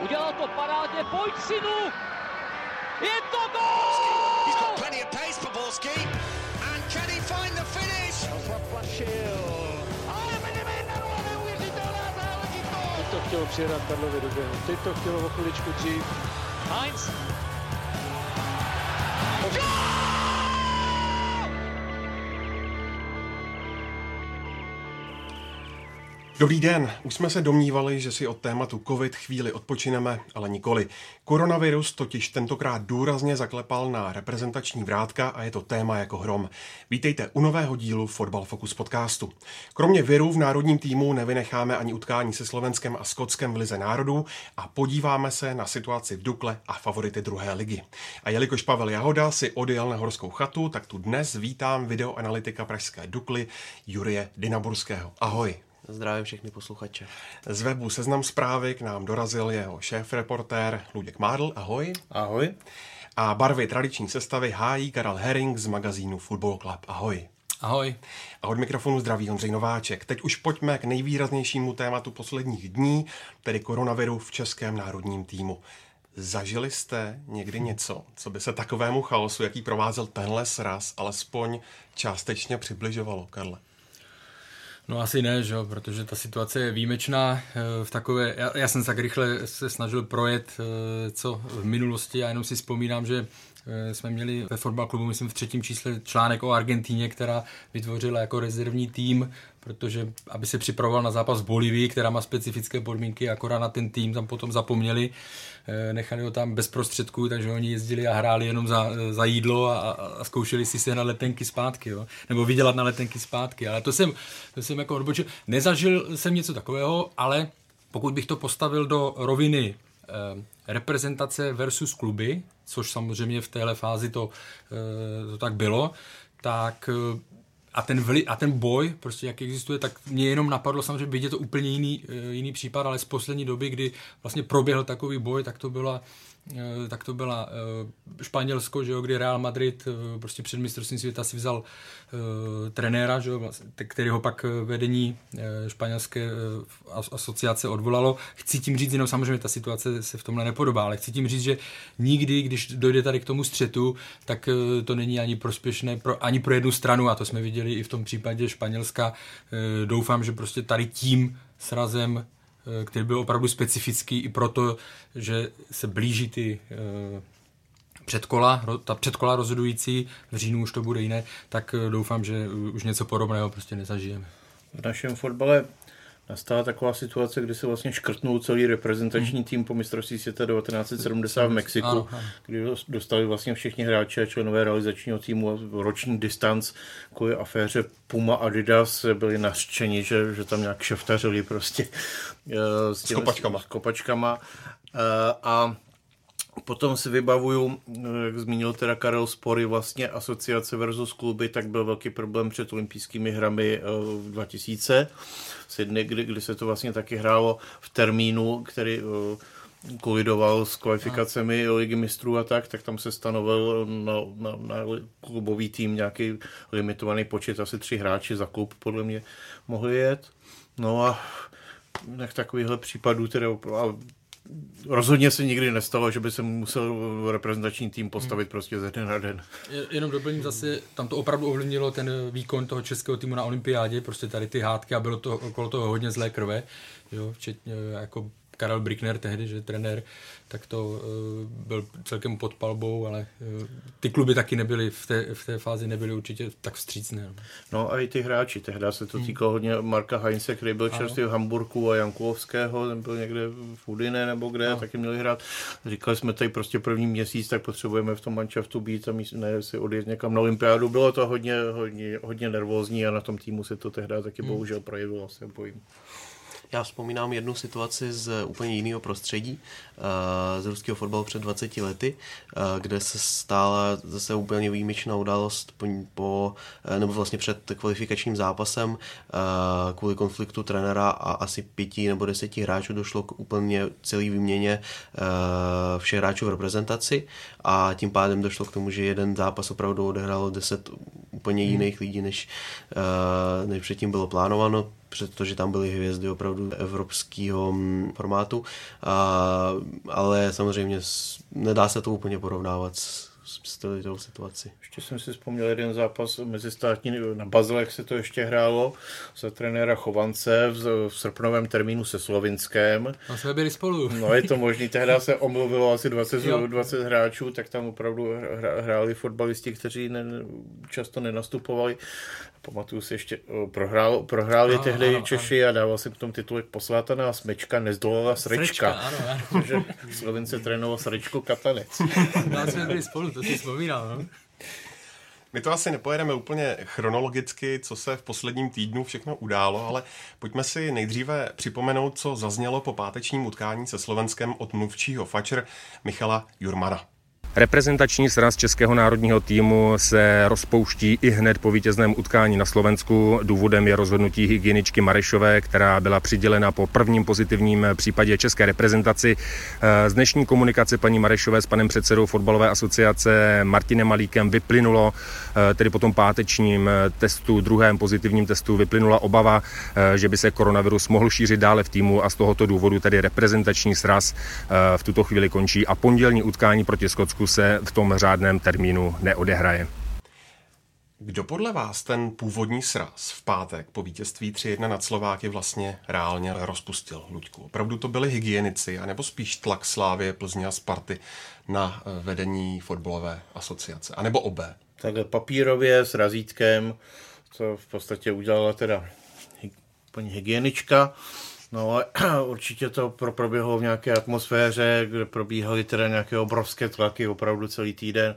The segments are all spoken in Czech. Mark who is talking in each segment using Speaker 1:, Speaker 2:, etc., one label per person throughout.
Speaker 1: Udělal to parádně, pojď synu! Je to gol!
Speaker 2: He's got plenty of pace Borski. And can he find the finish?
Speaker 1: Zaplašil. Ale Benevena, neuvěřitelná záležitost!
Speaker 3: Teď to chtělo přijedat Karlovi do běhu. Teď to chtělo o chviličku dřív.
Speaker 1: Heinz.
Speaker 4: Dobrý den, už jsme se domnívali, že si od tématu COVID chvíli odpočineme, ale nikoli. Koronavirus totiž tentokrát důrazně zaklepal na reprezentační vrátka a je to téma jako hrom. Vítejte u nového dílu Fotbal Focus podcastu. Kromě viru v národním týmu nevynecháme ani utkání se Slovenskem a Skotskem v Lize národů a podíváme se na situaci v Dukle a favority druhé ligy. A jelikož Pavel Jahoda si odjel na horskou chatu, tak tu dnes vítám videoanalytika Pražské Dukly Jurie Dynaburského. Ahoj.
Speaker 5: Zdravím všechny posluchače.
Speaker 4: Z webu Seznam zprávy k nám dorazil jeho šéf-reportér Luděk Mádl. Ahoj.
Speaker 3: Ahoj.
Speaker 4: A barvy tradiční sestavy hájí Karel Herring z magazínu Football Club. Ahoj.
Speaker 5: Ahoj.
Speaker 4: A od mikrofonu zdraví Ondřej Nováček. Teď už pojďme k nejvýraznějšímu tématu posledních dní, tedy koronaviru v českém národním týmu. Zažili jste někdy něco, co by se takovému chaosu, jaký provázel tenhle sraz, alespoň částečně přibližovalo, Karle?
Speaker 5: No asi ne, že jo, protože ta situace je výjimečná. eh, V takové, já, já jsem se tak rychle se snažil projet, eh, co v minulosti, já jenom si vzpomínám, že jsme měli ve fotbal klubu, myslím v třetím čísle, článek o Argentíně, která vytvořila jako rezervní tým, protože aby se připravoval na zápas v Bolivii, která má specifické podmínky, akorát na ten tým tam potom zapomněli, eh, nechali ho tam bez prostředků, takže oni jezdili a hráli jenom za, za jídlo a, a, zkoušeli si se na letenky zpátky, jo? nebo vydělat na letenky zpátky, ale to jsem, to jsem jako odbočil. Nezažil jsem něco takového, ale pokud bych to postavil do roviny eh, reprezentace versus kluby, což samozřejmě v téhle fázi to, eh, to tak bylo, tak eh, a ten, vli, a ten boj, prostě jak existuje, tak mě jenom napadlo samozřejmě vidět to úplně jiný, eh, jiný případ, ale z poslední doby, kdy vlastně proběhl takový boj, tak to byla eh, tak to byla eh, Španělsko, že jo, kdy Real Madrid eh, prostě před mistrovstvím světa si vzal trenéra, že jo, vlastně, který ho pak eh, vedení eh, španělské eh, as- asociace odvolalo. Chci tím říct, jenom samozřejmě ta situace se v tomhle nepodobá, ale chci tím říct, že nikdy, když dojde tady k tomu střetu, tak eh, to není ani prospěšné pro, ani pro jednu stranu a to jsme viděli i v tom případě Španělska. Eh, Doufám, že prostě tady tím srazem eh, který byl opravdu specifický i proto, že se blíží ty eh, předkola, ta předkola rozhodující, v říjnu už to bude jiné, tak eh, doufám, že už něco podobného prostě nezažijeme.
Speaker 3: V našem fotbale nastala taková situace, kdy se vlastně škrtnul celý reprezentační tým po mistrovství světa 1970 v Mexiku,
Speaker 5: Ano, ano.
Speaker 3: kdy dostali vlastně všichni hráči a členové realizačního týmu roční distanc kvůli aféře Puma Adidas byli nařčeni, že, že tam nějak šeftařili prostě eh, s, těmi-
Speaker 4: kopačkama.
Speaker 3: S kopačkama. Eh, A Potom si vybavuju, jak zmínil teda Karel Spory, vlastně asociace versus kluby, tak byl velký problém před olympijskými hrami eh, v 2000 v Sydney, kdy, kdy se to vlastně taky hrálo v termínu, který eh, kolidoval s kvalifikacemi ligy mistrů a tak, tak tam se stanovil na, na, na klubový tým nějaký limitovaný počet, asi tři hráči za klub podle mě mohli jet. No a tak takovýchhle případů teda a rozhodně se nikdy nestalo, že by se musel reprezentační tým postavit prostě ze dne na den.
Speaker 5: Je- Jenom doplním zase, tam to opravdu ovlivnilo ten výkon toho českého týmu na olympiádě, prostě tady ty hádky a bylo to okolo toho hodně zlé krve, jo, včetně jako Karel Brickner tehdy, že trenér, tak to uh, byl celkem pod palbou, ale uh, ty kluby taky nebyly v té, v té fázi nebyly určitě tak vstřícné. no.
Speaker 3: No a i ty hráči, tehdy se to týkalo hodně Marka Heinze, který byl čerstvý v Hamburku a Jankulovského, ten byl někde v Udine nebo kde,
Speaker 5: No.
Speaker 3: taky měli hrát. Říkali jsme tady prostě první měsíc, tak potřebujeme v tom manšaftu být a míst, ne si odjet někam na olympiádu. Bylo to hodně, hodně, hodně nervózní a na tom týmu se to tehdy taky bohužel projevilo, se bojím.
Speaker 6: Já vzpomínám jednu situaci z úplně jiného prostředí, eh, z ruského fotbalu před 20 lety, eh, kde se stala zase úplně výjimečná událost po, po eh, nebo vlastně před kvalifikačním zápasem kvůli konfliktu trenéra a asi pěti nebo deseti hráčů došlo k úplně celý výměně všech hráčů v reprezentaci. A tím pádem došlo k tomu, že jeden zápas opravdu odehrálo 10 úplně jiných lidí, než, než předtím bylo plánováno protože tam byly hvězdy opravdu evropského mm, formátu, a, ale samozřejmě nedá se to úplně porovnávat s, s tou situaci.
Speaker 3: Ještě jsem si vzpomněl jeden zápas mezi státní, na Bazlech se to ještě hrálo za trenéra Chovance v, v srpnovém termínu se Slovinskem.
Speaker 5: A jsme byli spolu.
Speaker 3: No je to možný, tehdy se omluvilo asi 20, 20 hráčů, tak tam opravdu hráli fotbalisti, kteří ne, často nenastupovali pamatuju si ještě, prohrál, prohráli no, tehdy ano, Češi ano. a dával jsem k tomu titulek poslátaná smečka, nezdolala srečka. srečka ano, ano. Takže Slovince trénoval srečku Katanec.
Speaker 5: No, jsme byli spolu, to si vzpomínám. No?
Speaker 4: My to asi nepojedeme úplně chronologicky, co se v posledním týdnu všechno událo, ale pojďme si nejdříve připomenout, co zaznělo po pátečním utkání se Slovenskem od mluvčího fačer Michala Jurmana.
Speaker 7: Reprezentační sraz českého národního týmu se rozpouští i hned po vítězném utkání na Slovensku. Důvodem je rozhodnutí hygieničky Marešové, která byla přidělena po prvním pozitivním případě české reprezentaci. Z dnešní komunikace paní Marešové s panem předsedou fotbalové asociace Martinem Malíkem vyplynulo, tedy po tom pátečním testu, druhém pozitivním testu, vyplynula obava, že by se koronavirus mohl šířit dále v týmu a z tohoto důvodu tedy reprezentační sraz v tuto chvíli končí a pondělní utkání proti Skotsku se v tom řádném termínu neodehraje.
Speaker 4: Kdo podle vás ten původní sraz v pátek po vítězství 3-1 nad Slováky vlastně reálně rozpustil, Luďku? Opravdu to byli hygienici, anebo spíš tlak Slávě, Plzně a Sparty na eh, vedení fotbalové asociace, anebo obé?
Speaker 3: Takhle papírově s razítkem, co v podstatě udělala teda paní hygienička, No ale určitě to proběhlo v nějaké atmosféře, kde probíhaly teda nějaké obrovské tlaky opravdu celý týden.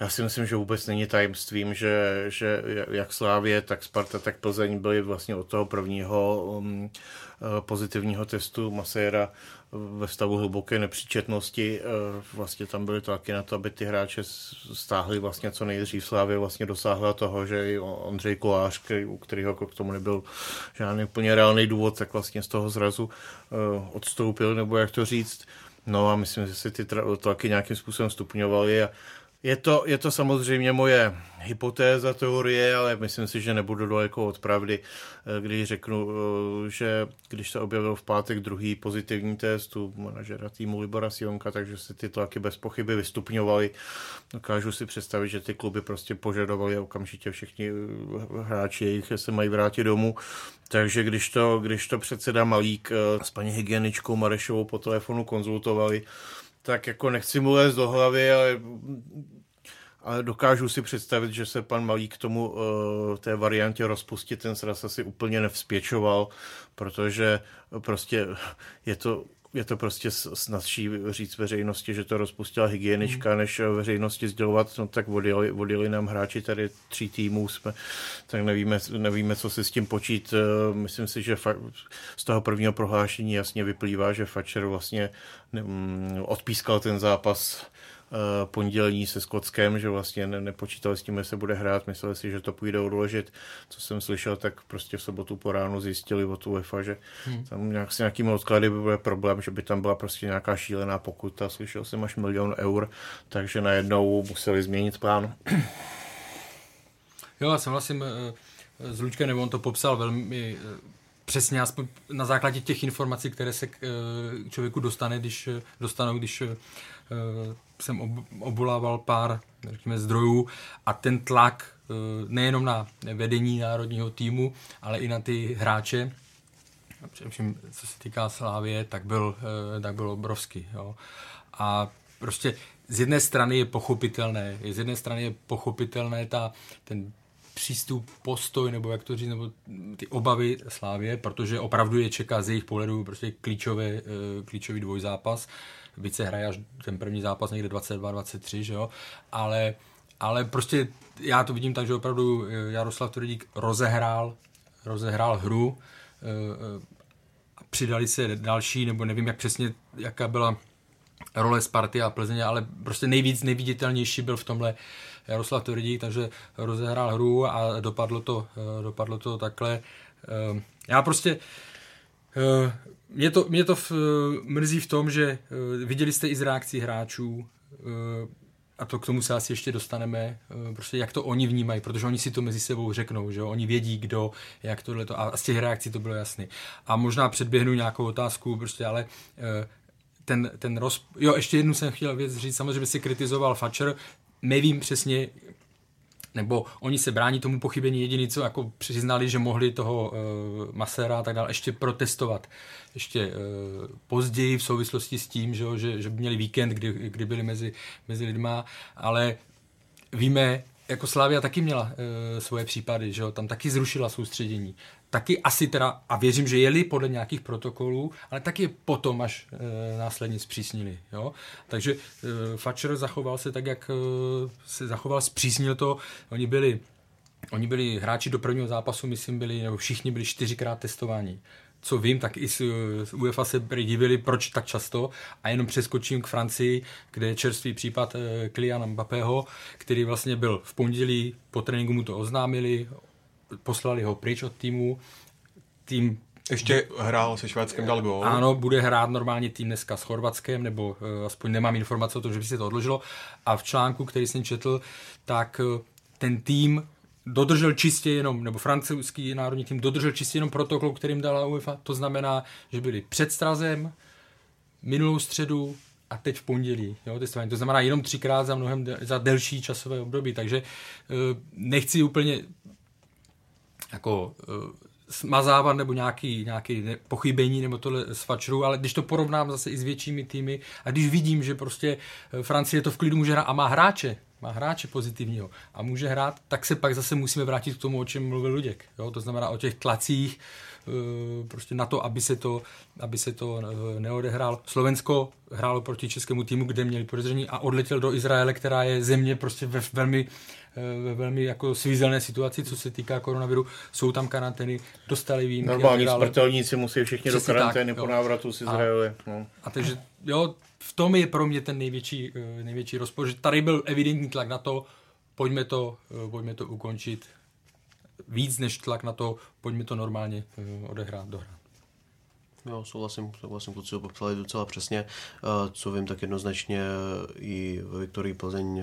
Speaker 3: Já si myslím, že vůbec není tajemstvím, že, že jak Slávě, tak Sparta, tak Plzeň byli vlastně od toho prvního um, eh, pozitivního testu Masera ve stavu hluboké nepříčetnosti. Eh, vlastně tam byly tlaky na to, aby ty hráče stáhli vlastně co nejdřív. Slávě vlastně dosáhla toho, že i Ondřej Kolář, který, u kterého k tomu nebyl žádný úplně reálný důvod, tak vlastně z toho zrazu eh, odstoupil, nebo jak to říct. No a myslím, že se ty tlaky nějakým způsobem stupňovaly a je to, je to samozřejmě moje hypotéza, teorie, ale myslím si, že nebudu daleko od pravdy, eh, když řeknu, eh, že když se objevil v pátek druhý pozitivní test u manažera týmu Libora Sionka, takže se ty tlaky bez pochyby vystupňovaly. Dokážu si představit, že ty kluby prostě požadovali okamžitě všichni eh, hráči, jejich se mají vrátit domů. Takže když to, když to předseda Malík s paní hygieničkou Marešovou po telefonu konzultovali, tak jako nechci mu lézt do hlavy, ale ale dokážu si představit, že se pan Malík k tomu uh, té variantě rozpustit ten sraz asi úplně nevzpěčoval, protože prostě je to je to prostě snadší říct veřejnosti, že to rozpustila hygienička, mm. než veřejnosti sdělovat, no tak odjeli, odjeli nám hráči tady tří týmů, jsme, tak nevíme, nevíme, co si s tím počít. Eh, myslím si, že z toho prvního prohlášení jasně vyplývá, že Fatcher vlastně mm, odpískal ten zápas Eh, pondělní se Skotskem, že vlastně ne, nepočítali s tím, že se bude hrát, mysleli si, že to půjde odložit. Co jsem slyšel, tak prostě v sobotu po ránu zjistili od UEFA, že hmm. tam nějak, s nějakými odklady by byl problém, že by tam byla prostě nějaká šílená pokuta, slyšel jsem až milion eur, takže najednou museli změnit plán.
Speaker 5: Jo, já jsem vlastně s Lučkem, nebo on to popsal velmi eh, přesně, aspoň na základě těch informací, které se k člověku dostane, když dostanou, když jsem ob, obvolával pár řekněme, zdrojů a ten tlak eh, nejenom na vedení národního týmu, ale i na ty hráče, především co se týká Slávě, tak byl, eh, tak byl obrovský. Jo. A prostě z jedné strany je pochopitelné, z jedné strany je pochopitelné ta, ten přístup, postoj, nebo jak to říct, nebo ty obavy Slávě, protože opravdu je čeká z jejich pohledu prostě klíčové, eh, klíčový dvojzápas. Byť se hraje až ten první zápas někde 22-23, že jo, ale, ale prostě já to vidím tak, že opravdu eh, Jaroslav Tvrdík rozehrál, rozehrál hru, eh, přidali se další, nebo nevím, jak přesně, jaká byla role Sparty a Plzeně, ale prostě nejvíc, nejviditelnější byl v tomhle Jaroslav Tvrdík, takže rozehrál hru a dopadlo to, eh, dopadlo to takhle. Eh, já prostě eh, mě to, mě to v, mrzí v tom, že viděli jste i z reakcí hráčů, a to k tomu se asi ještě dostaneme, eh, prostě jak to oni vnímají, protože oni si to mezi sebou řeknou, že oni vědí, kdo, jak tohle to, a z těch reakcí to bylo jasný. A možná předběhnu nějakou otázku, prostě, ale eh, ten, ten roz... Jo, ještě jednu jsem chtěl věc říct, samozřejmě si kritizoval Fatcher, nevím přesně, nebo oni se brání tomu pochybení jediný, co jako přiznali, že mohli toho uh, Masera a tak dále ještě protestovat. Ještě uh, později v souvislosti s tím, že, že, že měli víkend, kdy, kdy byli mezi, mezi lidma, ale víme, jako Slávia taky měla uh, svoje případy, že jo, tam taky zrušila soustředění taky asi teda, a věřím, že jeli podle nějakých protokolů, ale taky potom až e, následně zpřísnili. Jo? Takže e, Fatcher zachoval se tak, jak e, se zachoval, zpřísnil to. Oni byli, oni byli hráči do prvního zápasu, myslím, byli, nebo všichni byli čtyřikrát testováni co vím, tak i z, z UEFA se divili, proč tak často. A jenom přeskočím k Francii, kde je čerstvý případ e, Kyliana Mbappého, který vlastně byl v pondělí, po tréninku mu to oznámili, poslali ho pryč od týmu. Tým
Speaker 4: ještě hrál se Švédskem, dal gol.
Speaker 5: Ano, bude hrát normálně tým dneska s Chorvatskem, nebo uh, aspoň nemám informace o tom, že by se to odložilo. A v článku, který jsem četl, tak uh, ten tým dodržel čistě jenom, nebo francouzský národní tým dodržel čistě jenom protokol, kterým dala UEFA. To znamená, že byli před strazem, minulou středu a teď v pondělí. Jo. To znamená jenom třikrát za mnohem de- za delší časové období. Takže uh, nechci úplně jako uh, smazávat nebo nějaký, nějaký pochybení nebo tohle s Fatcheru, ale když to porovnám zase i s většími týmy a když vidím, že prostě eh, Francie to v klidu může hrát a má hráče, má hráče pozitivního a může hrát, tak se pak zase musíme vrátit k tomu, o čem mluvil Luděk. Jo? To znamená o těch tlacích, Eh, prostě na to, aby se to, aby se to eh, neodehrálo. Slovensko hrálo proti českému týmu, kde měli podezření a odletěl do Izraele, která je země prostě ve velmi ve velmi jako svízelné situaci, co se týká koronaviru. Jsou tam karantény, dostali výjimky.
Speaker 3: Normální smrtelníci musí všichni Přesně do karantény tak, po návratu z Izraele. A, no.
Speaker 5: a takže, jo, v tom je pro mě ten největší, největší rozpor, že tady byl evidentní tlak na to, pojďme to, pojďme to ukončit, víc než tlak na to, pojďme to normálně eh, odehrát, dohrát.
Speaker 6: Jo, souhlasím, souhlasím, kluci ho popsali docela přesně. Eh, co vím, tak jednoznačně i ve Viktorii Plzeň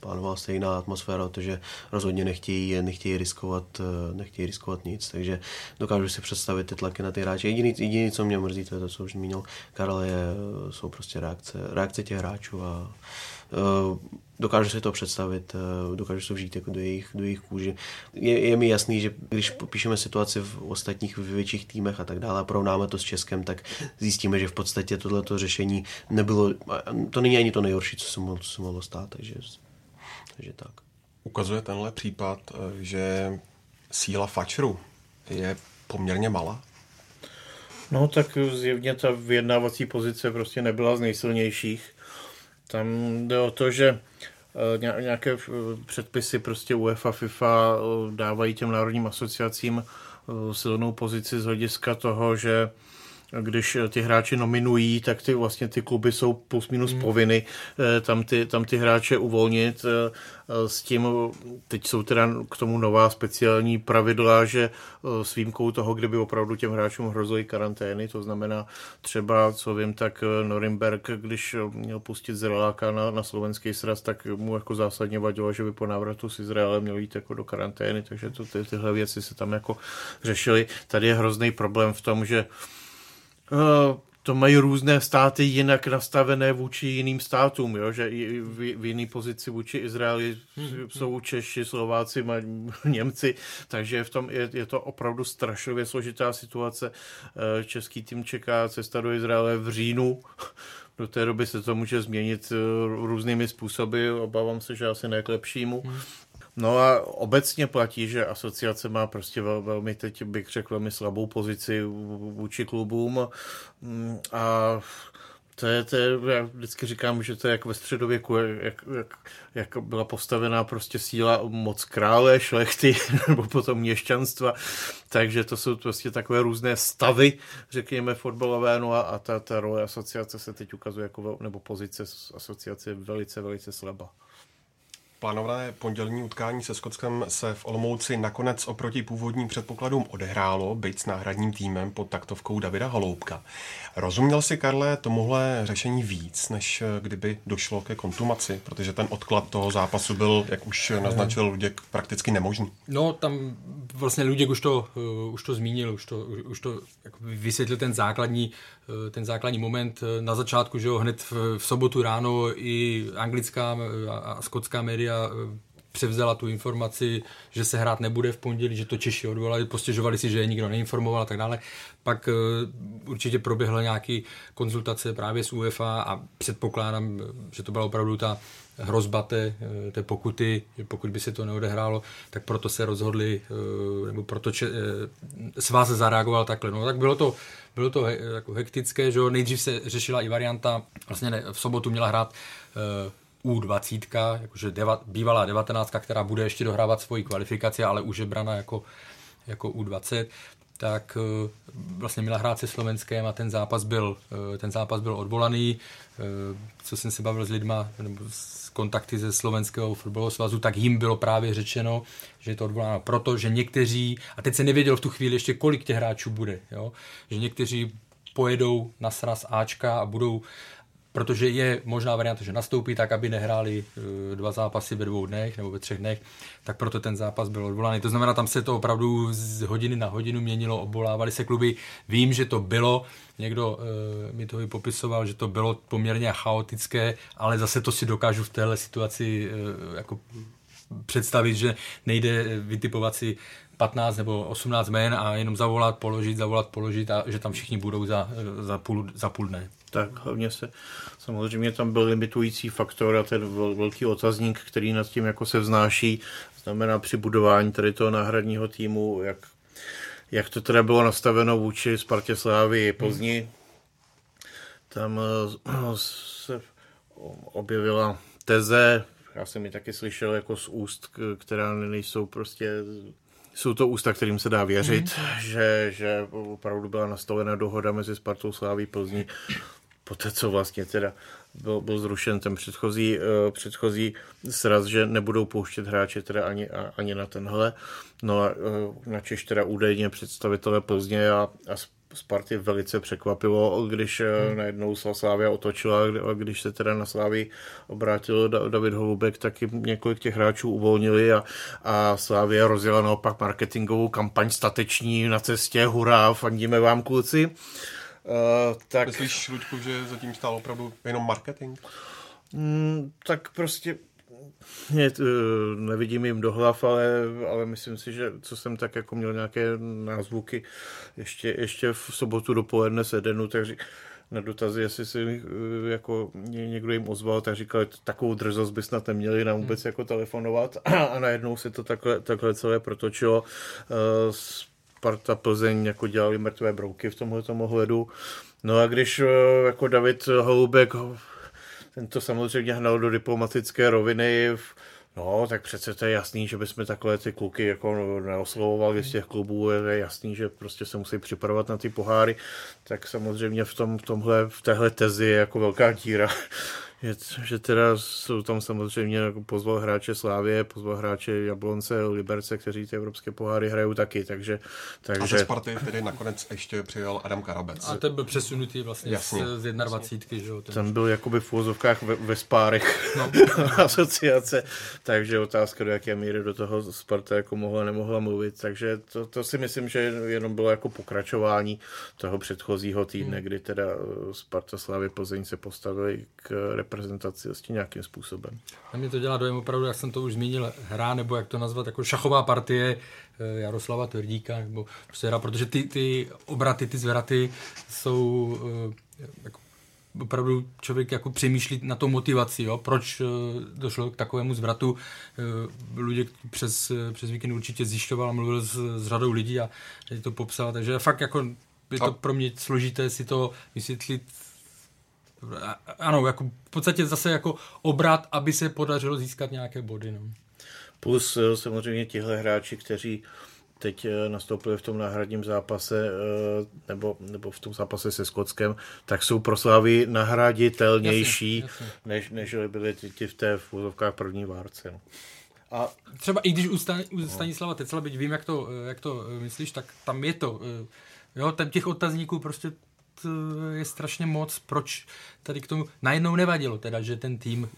Speaker 6: plánovala stejná atmosféra, takže rozhodně nechtějí, nechtějí, riskovat, eh, nechtějí riskovat nic, takže dokážu si představit ty tlaky na ty hráče. Jediný, jediný co mě mrzí, to je to, co už zmínil Karel, je, jsou prostě reakce, reakce těch hráčů a uh, dokážu si to představit, dokážu se vžít jako do jejich, do jejich kůži. Je, je mi jasný, že když popíšeme situaci v ostatních v větších týmech a tak dále a porovnáme to s Českem, tak zjistíme, že v podstatě tohleto řešení nebylo, to není ani to nejhorší, co se mohlo, co se mohlo stát, takže takže tak.
Speaker 4: Ukazuje tenhle případ, eh, že síla Fatcheru je poměrně malá?
Speaker 3: No tak zjevně ta vyjednávací pozice prostě nebyla z nejsilnějších. Tam jde o to, že eh, nějaké eh, předpisy prostě UEFA, FIFA dávají těm národním asociacím silnou pozici z hlediska toho, že když eh, ty hráči nominují, tak ty vlastně ty kluby jsou plus minus hmm. povinny eh, tam ty, tam ty hráče uvolnit. Eh, s tím teď jsou teda k tomu nová speciální pravidla, že s výjimkou toho, kdyby opravdu těm hráčům hrozily karantény, to znamená třeba, co vím, tak Norimberg, když měl pustit Zreláka na, na slovenský sraz, tak mu jako zásadně vadilo, že by po návratu z Izraele měl jít jako do karantény, takže to, ty, tyhle věci se tam jako řešily. Tady je hrozný problém v tom, že to mají různé státy jinak nastavené vůči jiným státům, jo? že i v, v jiné pozici vůči Izraeli hmm. jsou Češi, Slováci, Němci, takže v tom je, je to opravdu strašlivě složitá situace. Eh, český tým čeká cesta do Izraele v říjnu, do té doby se to může změnit eh, různými způsoby, obávám se, že asi ne k lepšímu. No a obecně platí, že asociace má prostě vel, velmi, teď bych řekl, velmi slabou pozici vůči klubům. Mm, a to je, to je, já vždycky říkám, že to je jak ve středověku, jak, jak, jak byla postavená prostě síla moc krále, šlechty nebo potom měšťanstva, takže to jsou prostě takové různé stavy, řekněme, fotbalové, no a, a ta, ta role asociace se teď ukazuje jako, nebo pozice asociace je velice, velice slabá.
Speaker 4: Plánované pondělní utkání se Skotskem se v Olomouci nakonec oproti původním předpokladům odehrálo, byť s náhradním týmem pod taktovkou Davida Holoubka. Rozuměl si, Karle, tomuhle řešení víc, než kdyby došlo ke kontumaci, protože ten odklad toho zápasu byl, jak už naznačil Luděk, prakticky nemožný.
Speaker 5: No, tam vlastně Luděk už to, uh, už to zmínil, už to, už to vysvětlil ten základní, ten základní moment na začátku, že jo, hned v, v sobotu ráno i anglická a, a skotská média eh, převzala tu informaci, že se hrát nebude v pondělí, že to Češi odvolali, postěžovali si, že je nikdo neinformoval a tak dále. Pak určitě proběhla nějaký konzultace právě s UEFA a předpokládám, že to byla opravdu ta hrozba té, eh, té pokuty, pokud by se to neodehrálo, tak proto se rozhodli, uh, nebo proto če, uh, svaz zareagoval takhle. No tak bylo to, bylo to he, jako hektické, že nejdřív se řešila i varianta, vlastně ne, v sobotu měla hrát uh, u20, jakože deva, bývalá 19, která bude ještě dohrávat svoji kvalifikaci, ale už je brana jako, jako U20, tak eh, vlastně měla hrát se Slovenskem a ten zápas byl, eh, ten zápas byl odvolaný. Eh, co jsem se bavil s lidma, nebo s kontakty ze Slovenského fotbalového svazu, tak jim bylo právě řečeno, že je to odvoláno proto, že někteří, a teď se nevěděl v tu chvíli ještě, kolik těch hráčů bude, jo? že někteří pojedou na sraz Ačka a budou protože je možná varianta, že nastoupí tak, aby nehráli eh, dva zápasy ve dvou dnech nebo ve třech dnech, tak proto ten zápas byl odvolaný. To znamená, tam se to opravdu z hodiny na hodinu měnilo, obolávali se kluby. Vím, že to bylo, někdo e, mi to i popisoval, že to bylo poměrně chaotické, ale zase to si dokážu v téhle situaci e, jako představit, že nejde vytipovat si 15 nebo 18 men a jenom zavolat, položit, zavolat, položit a že tam všichni budou za, za, půl, za půl dne.
Speaker 3: Tak hlavně se, samozřejmě tam byl limitující faktor a ten velký otazník, který nad tím jako se vznáší, znamená při budování tady toho náhradního týmu, jak, jak to teda bylo nastaveno vůči Spartě Slávy Plzni. Hmm. Tam eh, se objevila teze, já jsem ji taky slyšel jako z úst, která nejsou prostě jsou to ústa, kterým se dá věřit, mm. že, že opravdu byla nastavena dohoda mezi Spartou Sláví Plzní poté, co vlastně teda byl, byl zrušen ten předchozí, uh, předchozí sraz, že nebudou pouštět hráče teda ani, a, ani na tenhle. No a uh, na Češ teda údajně představitelé Plzně a, a Sparty velice překvapilo, když hmm. najednou Slávia otočila, když se teda na Slávii obrátil David Holubek, taky několik těch hráčů uvolnili a, a Slávia rozjela naopak marketingovou kampaň stateční na cestě, hurá, fandíme vám kluci. Uh,
Speaker 4: tak... Myslíš, Luďku, že zatím stál opravdu jenom marketing?
Speaker 3: Mm, tak prostě mě, nevidím jim do hlav, ale, ale myslím si, že co jsem tak jako měl nějaké názvuky ještě, ještě v sobotu dopoledne se denu, tak na dotazy, jestli si eh, jako někdo jim ozval, tak říkali, takovou drzost by snad neměli nám vůbec jako telefonovat a najednou se to takhle, takhle celé protočilo. Eh, Sparta Plzeň jako dělali mrtvé brouky v tomhle ohledu. No a když eh, jako David Holoubek ten to samozřejmě hnal do diplomatické roviny. No, tak přece to je jasný, že bychom takhle ty kluky jako neoslovovali z těch klubů, je jasný, že prostě se musí připravovat na ty poháry, tak samozřejmě v, tom, v tomhle, v téhle tezi je jako velká díra že, že teda jsou tam samozřejmě jako pozval hráče Slávě, pozval hráče Jablonce, Liberce, kteří ty evropské poháry hrajou taky, takže... takže... A
Speaker 4: ze Sparty tedy nakonec ještě přijel Adam Karabec.
Speaker 5: A ten byl přesunutý vlastně Jasně. z 21. Že jo,
Speaker 3: ten... ten byl jakoby v úvozovkách ve, ve spárech no. asociace, takže otázka, do jaké míry do toho Sparta jako mohla, nemohla mluvit, takže to, to si myslím, že jenom bylo jako pokračování toho předchozího týdne, hmm. kdy teda Sparta Slávy Plzeň se postavili k reprezentaci vlastně nějakým způsobem.
Speaker 5: A mě to dělá dojem opravdu, jak jsem to už zmínil, hra, nebo jak to nazvat, jako šachová partie eh, Jaroslava Tvrdíka, nebo prostě hra, protože ty, ty obraty, ty zvraty jsou eh, jako opravdu člověk jako přemýšlí na to motivaci, jo? proč eh, došlo k takovému zvratu. Lidé přes, přes víkend určitě zjišťoval a mluvil s, s řadou lidí a to popsal, takže fakt jako je to pro mě složité si to vysvětlit ano, jako v podstatě zase jako obrat, aby se podařilo získat nějaké body. No.
Speaker 3: Plus eh, samozřejmě tihle hráči, kteří teď eh, nastoupili v tom náhradním zápase eh, nebo, nebo v tom zápase se Skotskem, tak jsou pro Slávy nahraditelnější, jasně, jasně. než, než byly ti v té v úzovkách první várce. No.
Speaker 5: A třeba i když u, Stan, u Stanislava Tecla, byť vím, jak to, jak to myslíš, tak tam je to. Jo, ten těch otazníků prostě je strašně moc, proč tady k tomu najednou nevadilo teda, že ten tým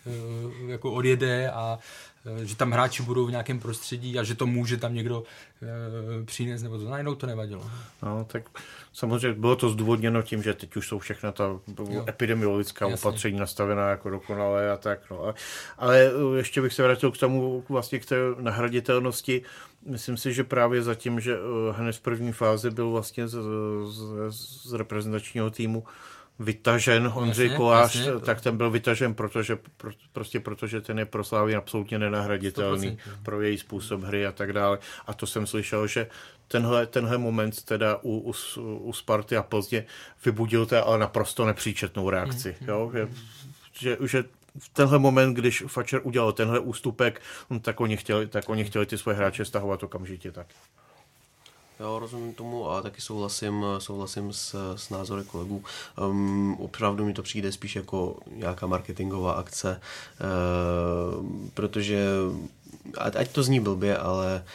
Speaker 5: jako odjede a Eh, že tam hráči budou v nějakém prostředí a že to může tam někdo e, přinést, nebo to najednou to nevadilo.
Speaker 3: No, tak samozřejmě bylo to zdůvodněno tím, že teď už jsou všechna ta jo. epidemiologická Jasně. opatření nastavená jako dokonalé a tak. No. Ale eh, ještě bych se vrátil k tomu, vlastně k té nahraditelnosti. Myslím si, že právě zatím, že hned v první fázi byl vlastně z, z, z reprezentačního týmu vytažen Ondřej jasně, Kolář, jasně, tak ten byl vytažen, protože, pro, prostě protože ten je pro Slávy absolutně nenahraditelný 100%. pro její způsob hry a tak dále. A to jsem slyšel, že tenhle, tenhle moment teda u, u, u Sparty a pozdě vybudil té ale naprosto nepříčetnou reakci. Mm, jo? Že, že, že v tenhle moment, když Fatscher udělal tenhle ústupek, no, tak oni chtěli, tak oni chtěli ty svoje hráče stahovat okamžitě tak.
Speaker 6: Jo, rozumím tomu a taky souhlasím, souhlasím s, s názory kolegů. Um, opravdu mi to přijde spíš jako nějaká marketingová akce, uh, protože ať, to zní blbě, ale uh,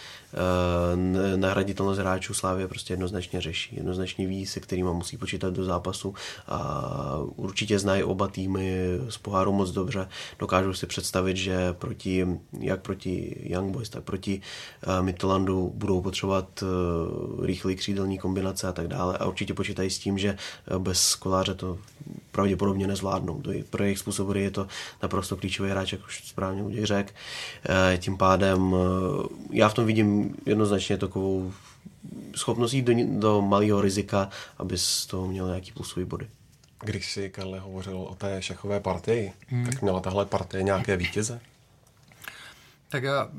Speaker 6: nahraditelnost hráčů Slávě prostě jednoznačně řeší. Jednoznačně ví, se kterými musí počítat do zápasu a určitě znají oba týmy z poháru moc dobře. Dokážou si představit, že proti, jak proti Young Boys, tak proti uh, Midlandu budou potřebovat uh, rychlý křídelní kombinace a tak dále a určitě počítají s tím, že bez koláře to pravděpodobně nezvládnou. Pro jejich způsob je to naprosto klíčový hráč, jak už správně u řekl. Tím pádem já v tom vidím jednoznačně takovou schopnost jít do, do malého rizika, aby z toho měl nějaký plusový body.
Speaker 4: Když si, Karle, hovořil o té šachové partii, hmm. tak měla tahle partie nějaké vítěze?
Speaker 5: Tak já,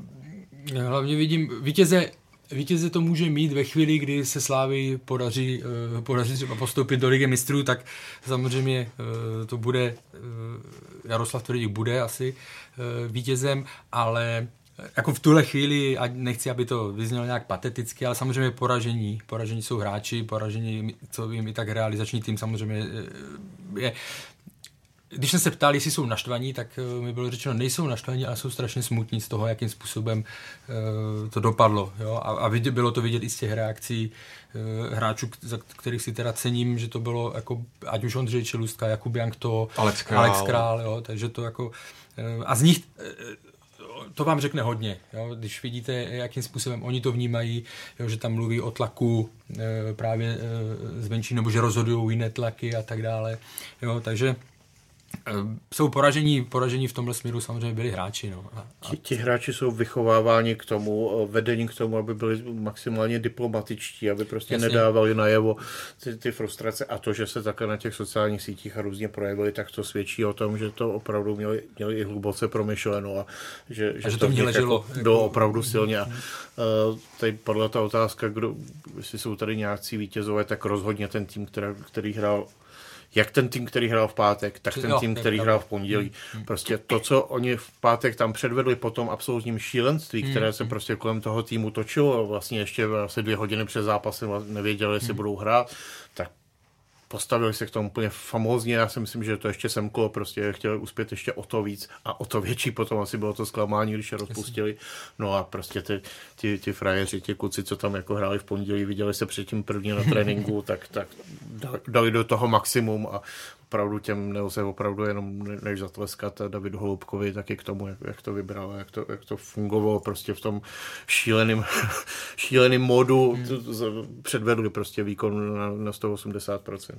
Speaker 5: já hlavně vidím vítěze vítěze to může mít ve chvíli, kdy se Slávy podaří, uh, podaří třeba postoupit do Ligy mistrů, tak samozřejmě uh, to bude, uh, Jaroslav Tvrdík bude asi uh, vítězem, ale jako v tuhle chvíli, a nechci, aby to vyznělo nějak pateticky, ale samozřejmě poražení. Poražení jsou hráči, poražení, co vím, i tak realizační tým samozřejmě eh, je když jsem se ptal, jestli jsou naštvaní, tak eh, mi bylo řečeno, nejsou naštvaní, ale jsou strašně smutní z toho, jakým způsobem uh, to dopadlo. Jo? A, a vidět, bylo to vidět i z těch reakcí hráčů, za kterých si teda cením, že to bylo jako, ať už Ondřej Čelustka, Jakub Jankto,
Speaker 4: Alex Král,
Speaker 5: Alex Král jo? takže to jako... A z nich to vám řekne hodně, jo? když vidíte, jakým způsobem oni to vnímají, jo? že tam mluví o tlaku e, právě e, zvenčí, nebo že rozhodují jiné tlaky a tak dále. Jo? Takže jsou poražení, poražení v tomhle směru samozřejmě byli hráči. No. A,
Speaker 3: a... Ti, ti hráči jsou vychováváni k tomu, eh, vedení k tomu, aby byli maximálně diplomatičtí, aby prostě Jasně. nedávali najevo ty, ty frustrace a to, že se také na těch sociálních sítích a různě projevili, tak to svědčí o tom, že to opravdu měli, měli i hluboce promyšleno a že,
Speaker 5: že, a že to, to mě leželo.
Speaker 3: Jako, bylo opravdu silně. A, uh, tady padla ta otázka, kdo, jestli jsou tady nějací vítězové, tak rozhodně ten tým, který, který hrál jak ten tým, který hrál v pátek, tak ten tým, který hrál v pondělí. Hmm. Prostě to, co oni v pátek tam předvedli po tom absolutním šílenství, hmm. které se prostě kolem toho týmu točilo, vlastně ještě asi dvě hodiny před zápasem nevěděli, jestli budou hrát, tak postavili se k tomu úplně famózně, já si myslím, že to ještě semklo, prostě chtěli uspět ještě o to víc a o to větší potom asi bylo to zklamání, když se rozpustili. No a prostě ty, ty, ty frajeři, ti kluci, co tam jako hráli v pondělí, viděli se předtím první na tréninku, tak, tak dali do toho maximum a opravdu těm nelze opravdu jenom než zatleskat Davidu Holoubkovi taky k tomu, jak, jak to vybral, jak to, jak to fungovalo prostě v tom šíleným, šíleným modu, hmm. předvedli prostě výkon na, na 180%.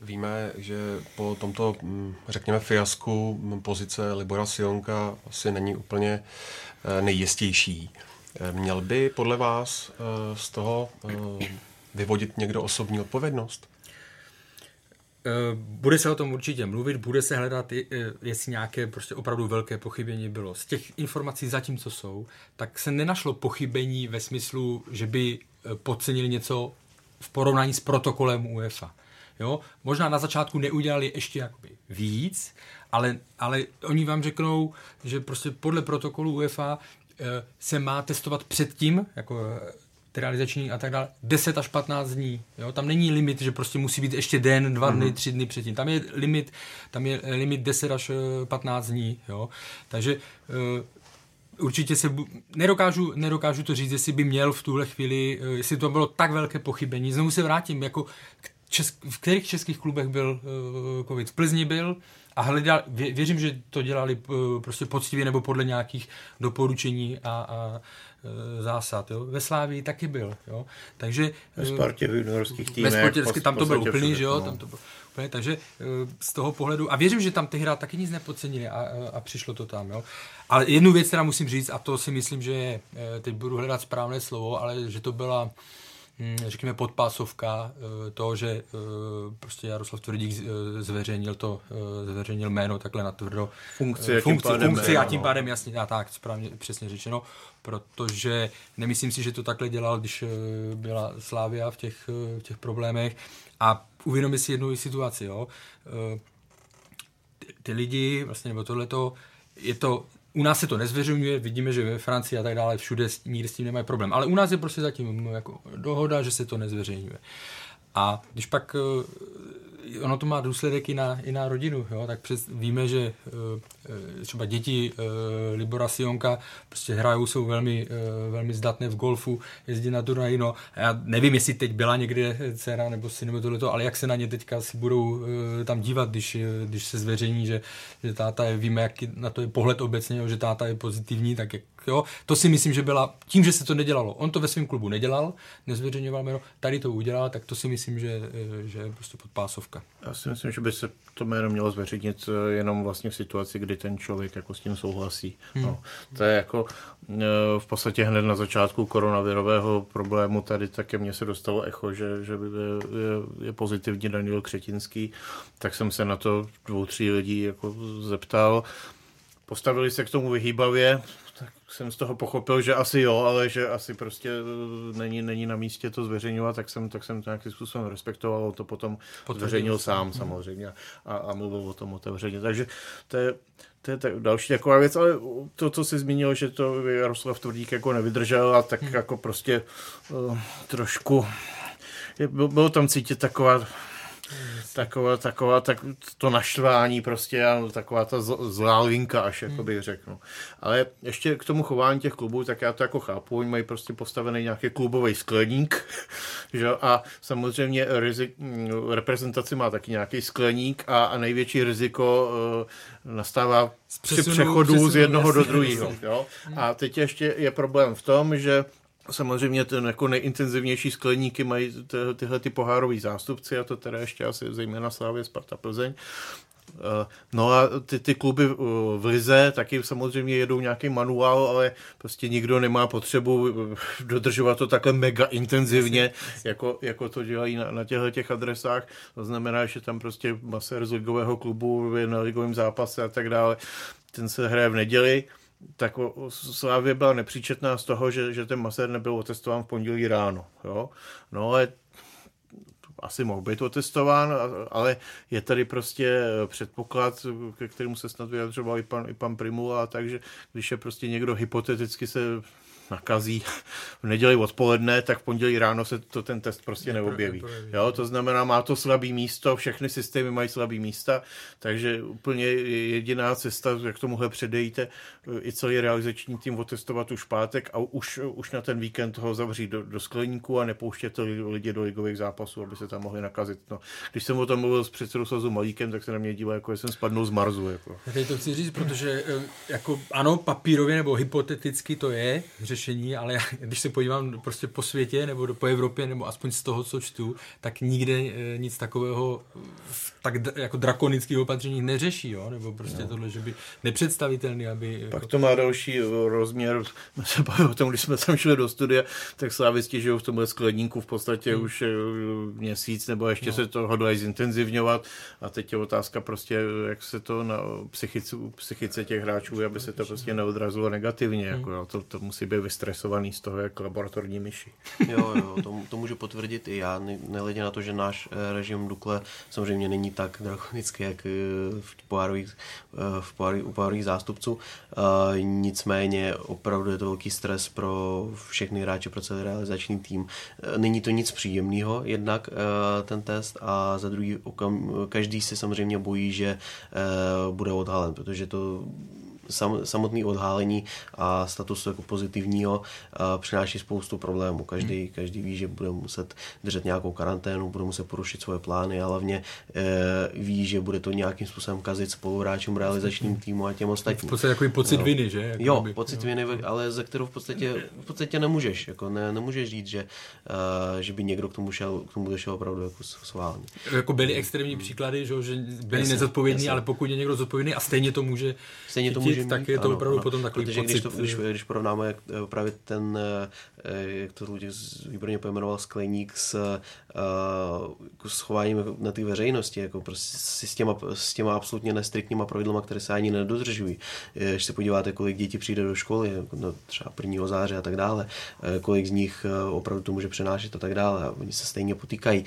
Speaker 4: Víme, že po tomto, mm, řekněme, fiasku pozice Libora Sionka asi není úplně eh, nejistější. Eh, měl by podle vás eh, z toho vyvodit někdo osobní odpovědnost?
Speaker 5: Eh, bude se o tom určitě mluvit, bude se hledat, eh, jestli nějaké prostě opravdu velké pochybení bylo. Z těch informací zatím, co jsou, tak se nenašlo pochybení ve smyslu, že by eh, podcenili něco v porovnání s protokolem UEFA. Jo? Možná na začátku neudělali ještě jakoby víc, ale, ale oni vám řeknou, že prostě podle protokolu UEFA se má testovat předtím, jako realizační a tak dále, 10 až 15 dní. Jo? Tam není limit, že prostě musí být ještě den, dva dny, mm-hmm. tři dny předtím. Tam je limit, tam je limit 10 až 15 dní. Jo? Takže uh, určitě se, bu- nedokážu, nedokážu to říct, jestli by měl v tuhle chvíli, jestli to bylo tak velké pochybení. Znovu se vrátím, jako česk- v kterých českých klubech byl uh, covid? V Plzni byl, a hledal, vě, věřím, že to dělali uh, prostě poctivě nebo podle nějakých doporučení a, a zásad. Jo. Ve Slávii taky byl. Jo. Takže,
Speaker 3: ve Spartě v juniorských týmech.
Speaker 5: Ve Spartě, tam to bylo úplný, že jo, no. tam to bylo úplně, takže uh, z toho pohledu, a věřím, že tam ty hra taky nic nepodcenili a, a, přišlo to tam, jo. Ale jednu věc teda musím říct, a to si myslím, že je, teď budu hledat správné slovo, ale že to byla řekněme, podpásovka eh, toho, že eh, prostě Jaroslav Tvrdík eh, zveřejnil to, zveřejnil jméno takhle na tvrdo.
Speaker 3: Funkci, funkci, tím
Speaker 5: funkci a tím pádem jasně, a tak, správně, přesně řečeno, protože nemyslím si, že to takhle dělal, když byla Slávia v těch, v těch problémech a uvědomi si jednu situaci, jo. Ty, ty lidi, vlastně, nebo tohleto, je to u nás se to nezveřejňuje, vidíme, že ve Francii a tak dále všude nikdy s tím nemají problém. Ale u nás je prostě zatím jako dohoda, že se to nezveřejňuje. A když pak ono to má důsledek i na, i na rodinu, jo? tak přes, víme, že e, třeba děti e, Libora Sionka prostě hrajou, jsou velmi, e, velmi zdatné v golfu, jezdí na turnaj, no já nevím, jestli teď byla někde dcera nebo syn nebo tohleto, ale jak se na ně teďka si budou e, tam dívat, když, když se zveřejní, že, že táta je, víme, jaký na to je pohled obecně, jo, že táta je pozitivní, tak jak, jo, to si myslím, že byla, tím, že se to nedělalo, on to ve svém klubu nedělal, nezveřejňoval jméno, tady to udělal, tak to si myslím, že, že je prostě podpásovka.
Speaker 3: Já si myslím, že by se to jméno mělo zveřejnit eh, jenom vlastně v situaci, kdy ten člověk jako s tím souhlasí. Hmm. No, to je jako eh, v podstatě hned na začátku koronavirového problému tady také mně se dostalo echo, že, že je, je, je pozitivní Daniel Křetinský, tak jsem se na to dvou, tří lidí jako zeptal. Postavili se k tomu vyhýbavě, jsem z toho pochopil, že asi jo, ale že asi prostě eh, není, není na místě to zveřejňovat, tak jsem, tak jsem to nějakým způsobem respektoval, to potom Potvrdil zveřejnil sám hmm. samozřejmě a, a mluvil o tom otevřeně. Takže to je, to je tak další taková věc, ale to, co jsi zmínil, že to Jaroslav Tvrdík jako nevydržel a tak hmm. jako prostě uh, trošku je, bylo tam cítit taková taková, taková tak to naštvání prostě taková ta zlá linka až, jako bych řekl. Ale ještě k tomu chování těch klubů, tak já to jako chápu, oni mají prostě postavený nějaký klubový skleník, že? a samozřejmě rizik, reprezentaci má taky nějaký skleník a, a největší riziko uh, nastává při přechodu z jednoho do druhého. A teď ještě je problém v tom, že Samozřejmě ten jako nejintenzivnější skleníky mají ty, tyhle ty pohárové zástupci a to teda ještě asi zejména Slávě Sparta Plzeň. Eh, no a ty, ty kluby eh, v Lize taky samozřejmě jedou nějaký manuál, ale prostě nikdo nemá potřebu eh, dodržovat to takhle mega intenzivně, jako, jako to dělají na, na těchto těch adresách. To znamená, že tam prostě masér z ligového klubu je na ligovém zápase a tak dále. Ten se hraje v neděli tak Slávě byla nepříčetná z toho, že, že ten masér nebyl otestován v pondělí ráno. Jo? No ale asi mohl být otestován, ale je tady prostě předpoklad, ke kterému se snad vyjadřoval i pan, i pan Primula, takže když je prostě někdo hypoteticky se nakazí v neděli odpoledne, tak v pondělí ráno se to ten test prostě neobjeví. Jo, to znamená, má to slabý místo, všechny systémy mají slabý místa, takže úplně jediná cesta, jak tomuhle předejte, i celý realizační tým otestovat už pátek a už, už na ten víkend ho zavřít do, do skleníku a nepouštět to lidi do ligových zápasů, aby se tam mohli nakazit. No, když jsem o tom mluvil s předsedou svazu Malíkem, tak se na mě díval, jako jsem spadnul z Marzu. Jako.
Speaker 5: Teď to chci říct, protože eh, jako, ano, papírově nebo hypoteticky to je, řešení, ale já, když se podívám prostě po světě nebo do, po Evropě, nebo aspoň z toho, co čtu, tak nikde e, nic takového tak jako drakonických opatření neřeší, jo? nebo prostě no. tohle, že by nepředstavitelný, aby...
Speaker 3: Pak to má další rozměr, jsme se bavili o tom, když jsme tam šli do studia, tak slávisti žijou v tomhle skleníku v podstatě hmm. už e, měsíc, nebo ještě no. se to hodlají zintenzivňovat a teď je otázka prostě, jak se to na psychice, psychice těch hráčů, aby se to prostě neodrazilo negativně, hmm. jako, jo? To, to musí být vystresovaný z toho jako laboratorní myši.
Speaker 6: Jo, jo, to, to můžu potvrdit i já, nehledě na to, že náš eh, režim Dukle samozřejmě není tak drakonický, jak eh, v pohárových, v pohárových, u pohárových zástupců. Nicméně opravdu je to velký stres pro všechny hráče, pro celý realizační tým. Není to nic příjemného jednak ten test a za druhý každý si samozřejmě bojí, že bude odhalen, protože to sam, samotný odhálení a statusu jako pozitivního přináší spoustu problémů. Každý, hmm. každý ví, že bude muset držet nějakou karanténu, bude muset porušit svoje plány a hlavně e, ví, že bude to nějakým způsobem kazit spoluhráčům, realizačním týmu a těm ostatním.
Speaker 5: V podstatě takový pocit viny, že?
Speaker 6: Jako jo, by, pocit jo. viny, ale ze kterou v podstatě, v podstatě nemůžeš. Jako ne, nemůžeš říct, že, uh, že by někdo k tomu, šel, k tomu došel opravdu jako sválně.
Speaker 5: Jako byly extrémní příklady, že, že byli nezodpovědní, ale pokud je někdo zodpovědný a stejně to může
Speaker 6: stejně to může
Speaker 5: může tak je to ano, opravdu ano. potom takový
Speaker 6: Protože
Speaker 5: pocit.
Speaker 6: Když, to, když, když porovnáme jak, eh, právě ten, eh, jak to výborně pojmenoval Skleník s, uh, s chováním na té veřejnosti, jako prostě s těma, s těma absolutně nestriktníma pravidlama, které se ani nedodržují. Když se podíváte, kolik dětí přijde do školy, jako no, třeba 1. záře a tak dále, kolik z nich opravdu to může přenášet a tak dále. A oni se stejně potýkají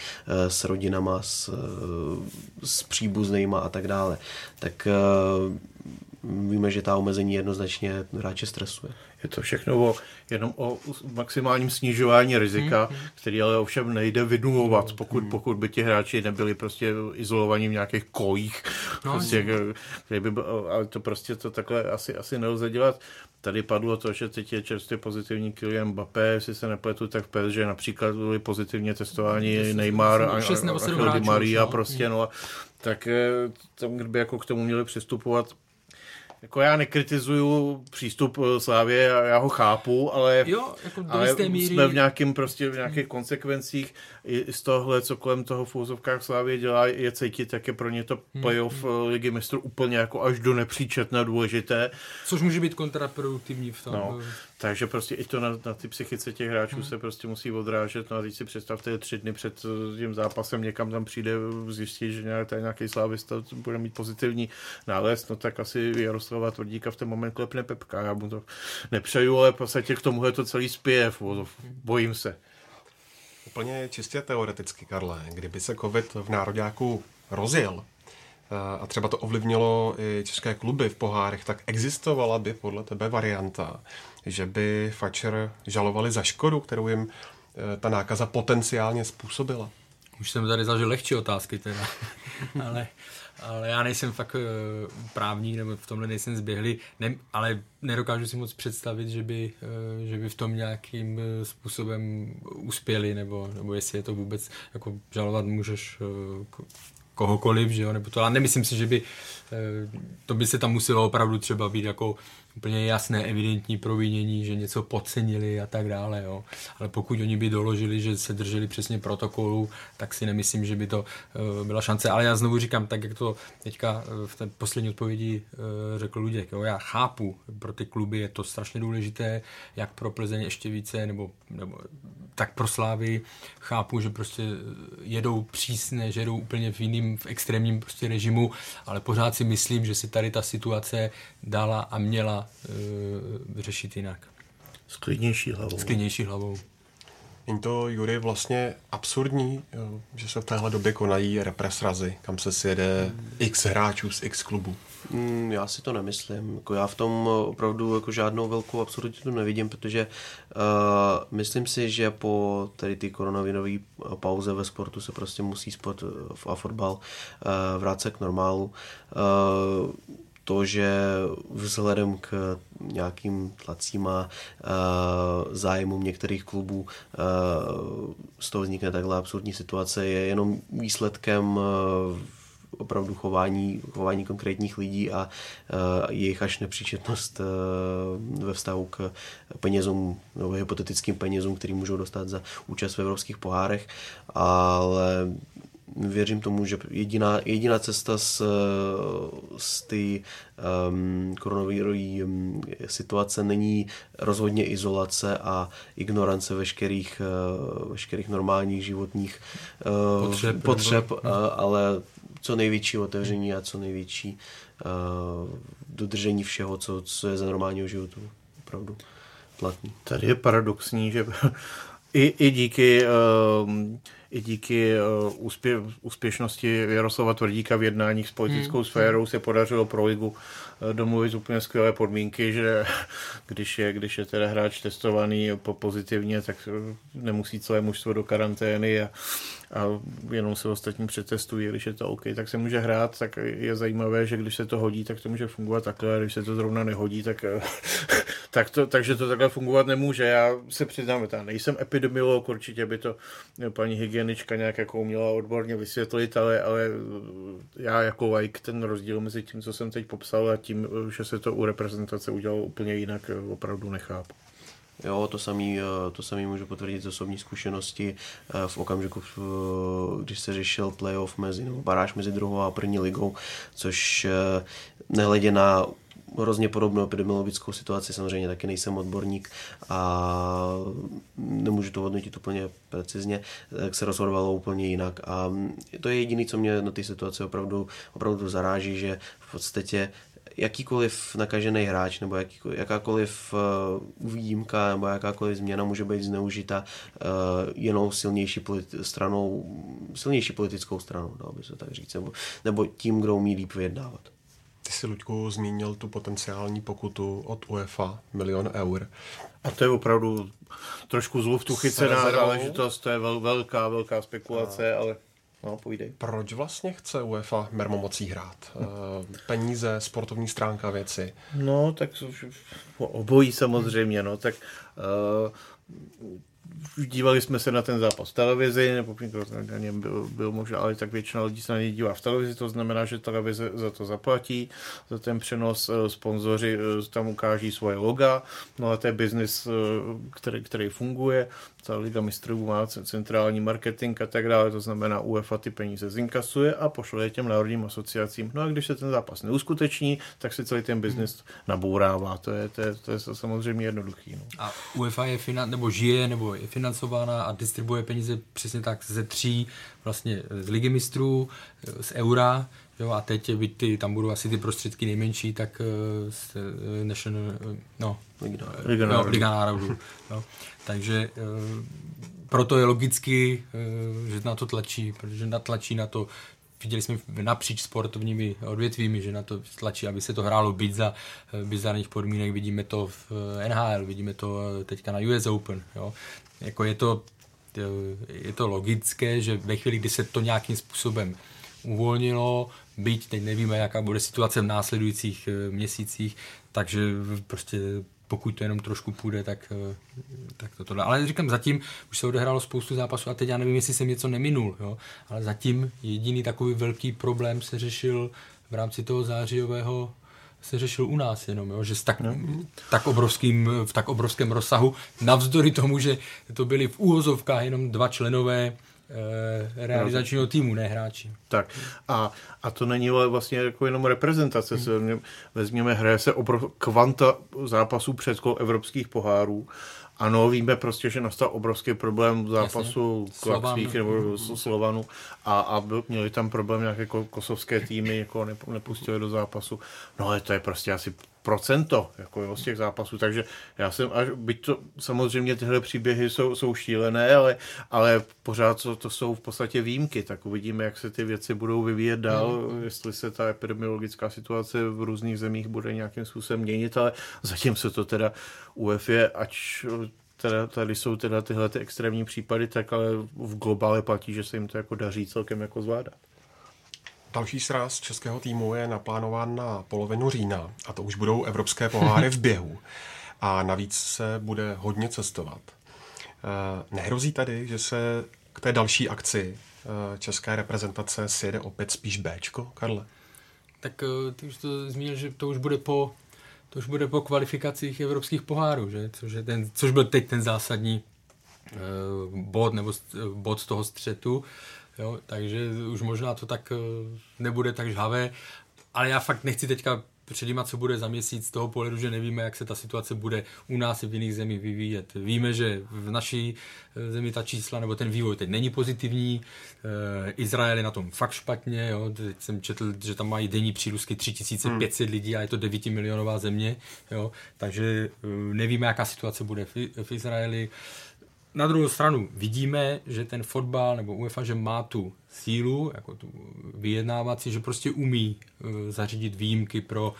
Speaker 6: s rodinama, s, s příbuznýma a tak dále. Tak víme, že ta omezení jednoznačně hráče stresuje.
Speaker 3: Je to všechno o, jenom o maximálním snižování rizika, hmm. který ale ovšem nejde vynulovat, hmm. pokud, pokud by ti hráči nebyli prostě izolovaní v nějakých kojích, no, prostě, by, ale to prostě to takhle asi, asi nelze dělat. Tady padlo to, že teď je čerstvě pozitivní Kylian Mbappé, jestli se nepletu, tak v že například byli pozitivně testováni Neymar a, a, a Maria prostě, no, tak eh, tam, kdyby jako k tomu měli přistupovat jako já nekritizuju přístup eh, Slávě, já ho chápu, ale,
Speaker 5: jo, jako
Speaker 3: ale
Speaker 5: míry...
Speaker 3: jsme v nějakým prostě v nějakých konsekvencích i z tohle, co kolem toho v úzovkách Slávě dělá, je cítit, jak je pro ně to hmm, playoff hmm. ligy mistrů úplně jako až do nepříčetné důležité.
Speaker 5: Což může být kontraproduktivní v tom.
Speaker 3: No, takže prostě i to na, na ty psychice těch hráčů hmm. se prostě musí odrážet. No a teď si představte, tři dny před eh, tím zápasem někam tam přijde zjistit, že nějaký, nějaký slávista bude mít pozitivní nález, no tak asi Jaroslava Tvrdíka v ten moment klepne Pepka. Já mu to nepřeju, ale v podstatě k tomuhle to celý spěje. Bojím se.
Speaker 4: Úplně čistě teoreticky, Karle, kdyby se covid v Nároďáku rozjel, a třeba to ovlivnilo i české kluby v pohárech, tak existovala by podle tebe varianta, že by Fatscher žalovali za škodu, kterou jim eh, ta nákaza potenciálně způsobila?
Speaker 5: Už jsem tady zažil lehčí otázky teda, ale, ale já nejsem fakt eh, právník, nebo v tomhle nejsem zběhlý, ne, ale nedokážu si moc představit, že by, eh, že by v tom nějakým způsobem uspěli, nebo, nebo jestli je to vůbec, jako žalovat můžeš kohokoliv, že jo, nebo to, ale nemyslím si, že by to by se tam muselo opravdu třeba být jako úplně jasné, evidentní provinění, že něco podcenili a tak dále. Jo. Ale pokud oni by doložili, že se drželi přesně protokolu, tak si nemyslím, že by to uh, byla šance. Ale já znovu říkám, tak jak to teďka uh, v té poslední odpovědi uh, řekl Luděk, jo, já chápu, pro ty kluby je to strašně důležité, jak pro Plzeň ještě více, nebo, nebo tak pro Slávy chápu, že prostě jedou přísně, že jedou úplně v jiným, v extrémním prostě režimu, ale pořád si myslím, že si tady ta situace dala a měla uh, řešit jinak.
Speaker 3: S klidnější hlavou.
Speaker 5: S klidnější hlavou.
Speaker 4: Není to, Jury, vlastně absurdní, jo, že se v téhle době konají represrazy, kam se sjede hmm. x hráčů z x klubů?
Speaker 6: Mm, já si to nemyslím. Jako já v tom opravdu jako žádnou velkou absurditu nevidím, protože uh, myslím si, že po tady ty koronavirové pauze ve sportu se prostě musí sport a fotbal uh, vrátit k normálu. Uh, to, že vzhledem k nějakým tlacím a zájmům některých klubů z toho vznikne takhle absurdní situace, je jenom výsledkem opravdu chování, chování konkrétních lidí a jejich až nepříčetnost ve vztahu k penězům nebo hypotetickým penězům, který můžou dostat za účast v evropských pohárech, ale věřím tomu, že jediná, jediná cesta z, z té um, koronavirové um, situace není rozhodně izolace a ignorance veškerých, uh, veškerých normálních životních uh, potřeb, potřeb uh, ale co největší otevření a co největší uh, dodržení všeho, co, co je za normálního životu. Opravdu. platný.
Speaker 3: Tady je paradoxní, že i, i díky uh, i díky uh, úspě, úspěšnosti Jaroslava Tvrdíka v jednáních s politickou hmm. sférou se podařilo pro ligu uh, domluvit úplně skvělé podmínky, že když je, když je teda hráč testovaný po pozitivně, tak nemusí celé mužstvo do karantény a, a jenom se ostatní přetestují, když je to OK, tak se může hrát, tak je zajímavé, že když se to hodí, tak to může fungovat takhle, a když se to zrovna nehodí, tak, tak to, takže to takhle fungovat nemůže. Já se přiznám, já nejsem epidemiolog, určitě by to paní hygienička nějak jako uměla odborně vysvětlit, ale, ale já jako like ten rozdíl mezi tím, co jsem teď popsal a tím, že se to u reprezentace udělalo úplně jinak, opravdu nechápu.
Speaker 6: Jo, to samý, eh, to samý můžu potvrdit z osobní zkušenosti eh, v okamžiku, když se řešil playoff mezi, nebo baráž mezi druhou a první ligou, což eh, nehledě na hrozně podobnou epidemiologickou situaci, samozřejmě taky nejsem odborník a nemůžu to hodnotit úplně precizně, tak se rozhodovalo úplně jinak. A to je jediné, co mě na té situaci opravdu, opravdu zaráží, že v podstatě jakýkoliv nakažený hráč nebo jakýkoliv, jakákoliv uh, výjimka nebo jakákoliv změna může být zneužita uh, jenom silnější, politi- stranou, silnější politickou stranou, dalo by se tak říct, nebo, nebo tím, kdo umí líp vyjednávat.
Speaker 4: Ty jsi, Luďku, zmínil tu potenciální pokutu od UEFA, milion eur.
Speaker 3: A to je opravdu trošku zlu v tu chycená záležitost, to je vel, velká, velká spekulace, a... ale No, půjdej.
Speaker 4: Proč vlastně chce UEFA mermomocí hrát? E, peníze, sportovní stránka věci?
Speaker 3: No, tak obojí samozřejmě, no, tak uh, dívali jsme se na ten zápas v televizi, nebo na něm byl, byl možná, ale tak většina lidí se na něj dívá v televizi, to znamená, že televize za to zaplatí, za ten přenos eh, sponzoři eh, tam ukáží svoje loga, no a to je biznis, eh, který, který funguje, ta Liga mistrů má centrální marketing a tak dále, to znamená UEFA ty peníze zinkasuje a pošle je těm národním asociacím. No a když se ten zápas neuskuteční, tak se celý ten biznis nabourává. To je, to je, to je samozřejmě jednoduchý. No.
Speaker 5: A UEFA je finan, nebo žije, nebo financována a distribuje peníze přesně tak ze tří, vlastně z Ligy mistrů, z Eura, Jo, a teď, byť ty, tam budou asi ty prostředky nejmenší, tak uh, z, uh, National, no, Liga, no, Liga národů. No. Takže proto je logicky, že na to tlačí, protože natlačí na to viděli jsme napříč sportovními odvětvími, že na to tlačí, aby se to hrálo být za bizarních podmínek. Vidíme to v NHL, vidíme to teďka na US Open. Jo. Jako je to, je to logické, že ve chvíli, kdy se to nějakým způsobem uvolnilo, byť teď nevíme, jaká bude situace v následujících eh, měsících, takže prostě pokud to jenom trošku půjde, tak, eh, tak to tohle. Ale říkám, zatím už se odehrálo spoustu zápasů a teď já nevím, jestli jsem něco neminul, jo? ale zatím jediný takový velký problém se řešil v rámci toho zářijového se řešil u nás jenom, jo? že s tak, no. tak obrovským, v tak obrovském rozsahu, navzdory tomu, že to byly v úhozovkách jenom dva členové Eh, realizačního týmu, ne hráči.
Speaker 3: Tak a, a to není vlastně jako jenom reprezentace. Hmm. Vezměme, hraje se obrov, kvanta zápasů před evropských pohárů. Ano, víme prostě, že nastal obrovský problém zápasu Klaxvík nebo Slovanu a, a byl, měli tam problém nějaké kosovské týmy, jako nepustili do zápasu. No ale to je prostě asi procento jako jo, z těch zápasů, takže já jsem až, byť to samozřejmě tyhle příběhy jsou, jsou šílené, ale, ale pořád to, to jsou v podstatě výjimky, tak uvidíme, jak se ty věci budou vyvíjet dál, mm. jestli se ta epidemiologická situace v různých zemích bude nějakým způsobem měnit, ale zatím se to teda UEFA, ač teda, tady jsou teda tyhle ty extrémní případy, tak ale v globále platí, že se jim to jako daří celkem jako zvládat.
Speaker 4: Další sraz českého týmu je naplánován na polovinu října a to už budou evropské poháry v běhu. A navíc se bude hodně cestovat. Eh, nehrozí tady, že se k té další akci eh, české reprezentace sjede opět spíš Bčko, Karle?
Speaker 5: Tak eh, ty už to zmínil, že to už bude po to už bude po kvalifikacích evropských pohárů, že? Což, je ten, což byl teď ten zásadní bod nebo bod z toho střetu. Jo, takže už možná to tak eh, nebude tak žhavé, ale já fakt nechci teďka předjímat, co bude za měsíc z toho pohledu, že nevíme, jak se ta situace bude u nás i v jiných zemích vyvíjet. Víme, že v naší eh, zemi ta čísla nebo ten vývoj teď není pozitivní. Eh, Izrael je na tom fakt špatně. Jo. Teď jsem četl, že tam mají denní přírůstky 3500 hmm. lidí a je to 9 milionová země. Jo. Takže nevíme, jaká situace bude v Izraeli. Na druhou stranu vidíme, že ten fotbal nebo UEFA, že má tu sílu, jako tu vyjednávací, že prostě umí uh, zařídit výjimky pro...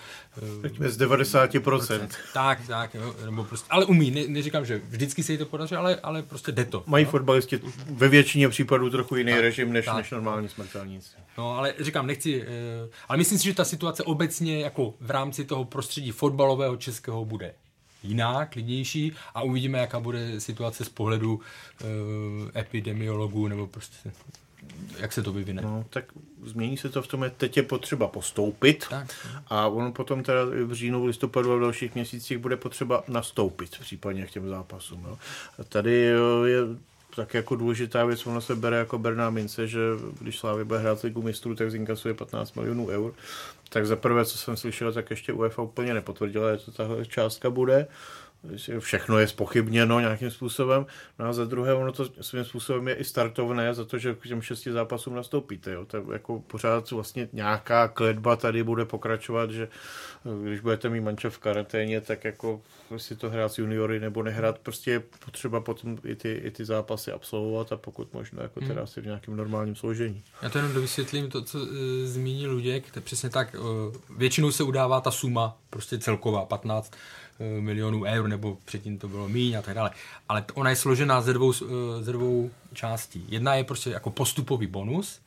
Speaker 3: Uh, z 90%.
Speaker 5: Tak, tak, jo, nebo prostě, ale umí, ne, neříkám, že vždycky se jí to podaří, ale, ale prostě jde to.
Speaker 3: Mají no? fotbalisti ve většině případů trochu jiný tak, režim než, tak, než normální smrtelníci.
Speaker 5: No, ale říkám, nechci, uh, ale myslím si, že ta situace obecně jako v rámci toho prostředí fotbalového českého bude jiná, klidnější a uvidíme, jaká bude situace z pohledu uh, epidemiologů nebo prostě jak se to vyvine.
Speaker 3: No, tak změní se to v tom, že teď je potřeba postoupit tak. a ono potom teda v říjnu, v listopadu a v dalších měsících bude potřeba nastoupit případně k těm zápasům. No. A tady je tak jako důležitá věc, ono se bere jako Berná mince, že když Slávy bude hrát ligu mistrů, tak zinkasuje 15 milionů eur. Tak za prvé, co jsem slyšel, tak ještě UEFA úplně nepotvrdila, že to tahle částka bude všechno je spochybněno nějakým způsobem. No a za druhé, ono to svým způsobem je i startovné za to, že k těm šesti zápasům nastoupíte. Jo. To jako pořád vlastně nějaká kledba tady bude pokračovat, že eh, když budete mít manče v karanténě, tak jako si to hrát s juniory nebo nehrát, prostě je potřeba potom i ty, i ty zápasy absolvovat a pokud možno jako teda hmm. asi v nějakém normálním složení.
Speaker 5: Já to jenom dovysvětlím to, co e, zmínil Luděk, to přesně tak, e, většinou se udává ta suma, prostě celková 15 Eh, milionů eur, nebo předtím to bylo míň a tak dále. Ale ona je složená ze dvou, eh, ze dvou částí. Jedna je prostě jako postupový bonus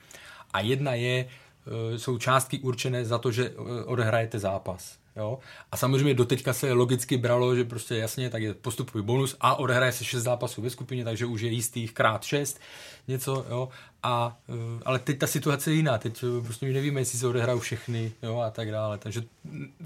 Speaker 5: a jedna je, eh, jsou částky určené za to, že odehrajete zápas. Jo? A samozřejmě doteďka se logicky bralo, že prostě jasně, tak je postupový bonus a odehraje se 6 zápasů ve skupině, takže už je jistých krát 6 něco, jo, a, eh, ale teď ta situace je jiná, teď eh, prostě nevíme, jestli se odehrajou všechny, jo, a tak dále, takže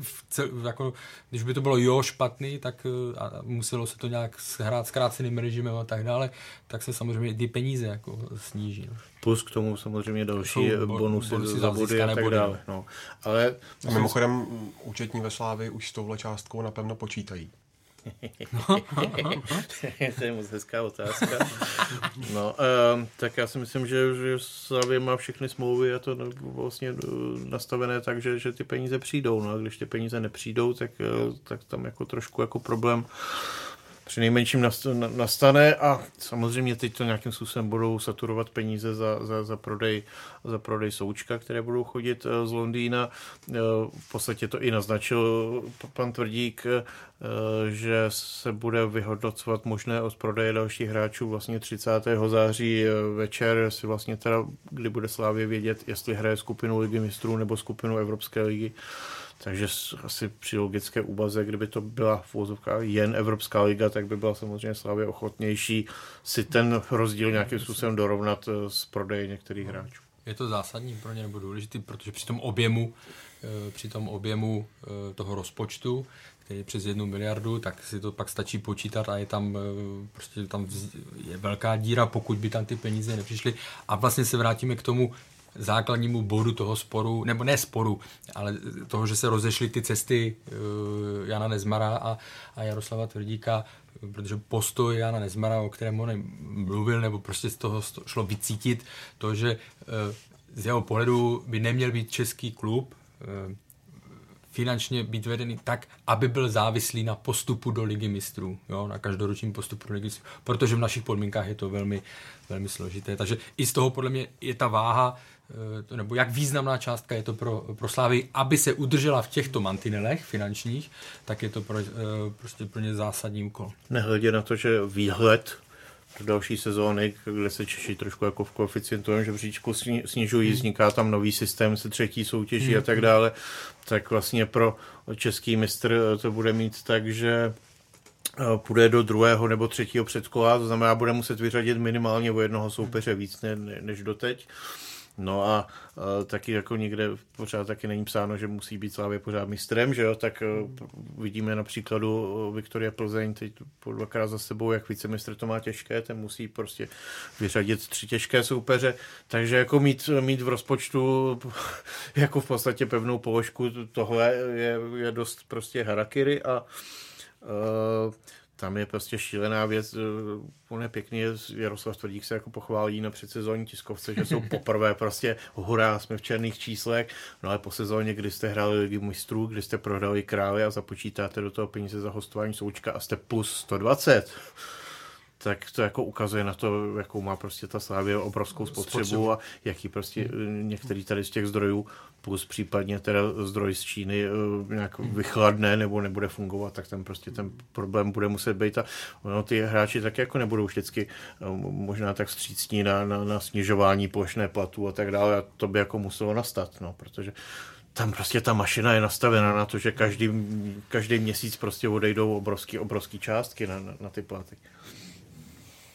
Speaker 5: v cel, jako, když by to bylo jo špatný, tak eh, a muselo se to nějak hrát s kráceným režimem a tak dále, tak se samozřejmě ty peníze jako sníží. No.
Speaker 3: Plus k tomu samozřejmě další Jsou bonusy, bonusy za body a tak body. dále. No. Ale
Speaker 4: a mimochodem účetní ve Slávy už s touhle částkou napevno počítají.
Speaker 3: to je moc hezká otázka. No, uh, tak já si myslím, že, že Slavě má všechny smlouvy a to vlastně eh, nastavené tak, že, že ty peníze přijdou. No a když ty peníze nepřijdou, tak, uh, tak tam jako trošku jako problém při nejmenším nastane a samozřejmě teď to nějakým způsobem budou saturovat peníze za, za, za, prodej, za prodej součka, které budou chodit eh, z Londýna. Eh, v podstatě to i naznačil pan Tvrdík, eh, že se bude vyhodnocovat možné od prodeje dalších hráčů vlastně 30. září večer, si vlastně teda, kdy bude Slávě vědět, jestli hraje skupinu Ligy mistrů nebo skupinu Evropské ligy. Takže asi při logické úvaze, kdyby to byla v jen Evropská liga, tak by byla samozřejmě Slavě ochotnější si ten rozdíl nějakým způsobem dorovnat eh, s prodejem některých hráčů.
Speaker 5: Je to zásadní pro ně nebo důležitý, protože při tom objemu, eh, při tom objemu eh, toho rozpočtu, který je přes jednu miliardu, tak si to pak stačí počítat a je tam prostě tam je velká díra, pokud by tam ty peníze nepřišly. A vlastně se vrátíme k tomu, základnímu bodu toho sporu, nebo ne sporu, ale toho, že se rozešly ty cesty uh, Jana Nezmara a, a Jaroslava Tvrdíka, protože postoj Jana Nezmara, o kterém on mluvil, nebo prostě z toho šlo vycítit, to, že uh, z jeho pohledu by neměl být český klub uh, finančně být vedený tak, aby byl závislý na postupu do ligy mistrů, jo, na každoročním postupu do ligy mistrů, protože v našich podmínkách je to velmi, velmi složité. Takže i z toho podle mě je ta váha Eh, nebo jak významná částka je to pro, pro Slávy, aby se udržela v těchto mantinelech finančních, tak je to pro, eh, prostě pro ně zásadní úkol.
Speaker 3: Nehledě na to, že výhled do další sezóny, kde se Češi trošku jako v koeficientovém žebříčku snižují, hmm. vzniká tam nový systém se třetí soutěží hmm. a tak dále, tak vlastně pro český mistr to bude mít tak, že eh, půjde do druhého nebo třetího předkola, to znamená, bude muset vyřadit minimálně o jednoho soupeře víc ne, ne, než doteď No a uh, taky jako někde pořád taky není psáno, že musí být Slávě pořád mistrem, že jo, tak uh, vidíme na příkladu Viktoria Plzeň teď po dvakrát za sebou, jak vicemistr to má těžké, ten musí prostě vyřadit tři těžké soupeře, takže jako mít, mít v rozpočtu jako v podstatě pevnou položku, tohle je, je dost prostě harakiri a uh, tam je prostě šílená věc. On je pěkný, Jaroslav Tvrdík se jako pochválí na předsezónní tiskovce, že jsou poprvé prostě hurá, jsme v černých číslech, no ale po sezóně, kdy jste hráli ligy mistrů, kdy jste prohrali králi a započítáte do toho peníze za hostování součka a jste plus 120 tak to jako ukazuje na to, jakou má prostě ta Slávě obrovskou spotřebu, spotřebu. a jaký prostě hmm. některý tady z těch zdrojů plus případně teda zdroj z Číny eh, nějak vychladne nebo nebude fungovat, tak ten prostě ten problém bude muset být a ono, ty hráči tak jako nebudou vždycky eh, možná tak střícní na, na, na snižování plošné platu a tak dále a to by jako muselo nastat, no, protože tam prostě ta mašina je nastavena na to, že každý, každý měsíc prostě odejdou obrovský, obrovský částky na, na, na ty platy.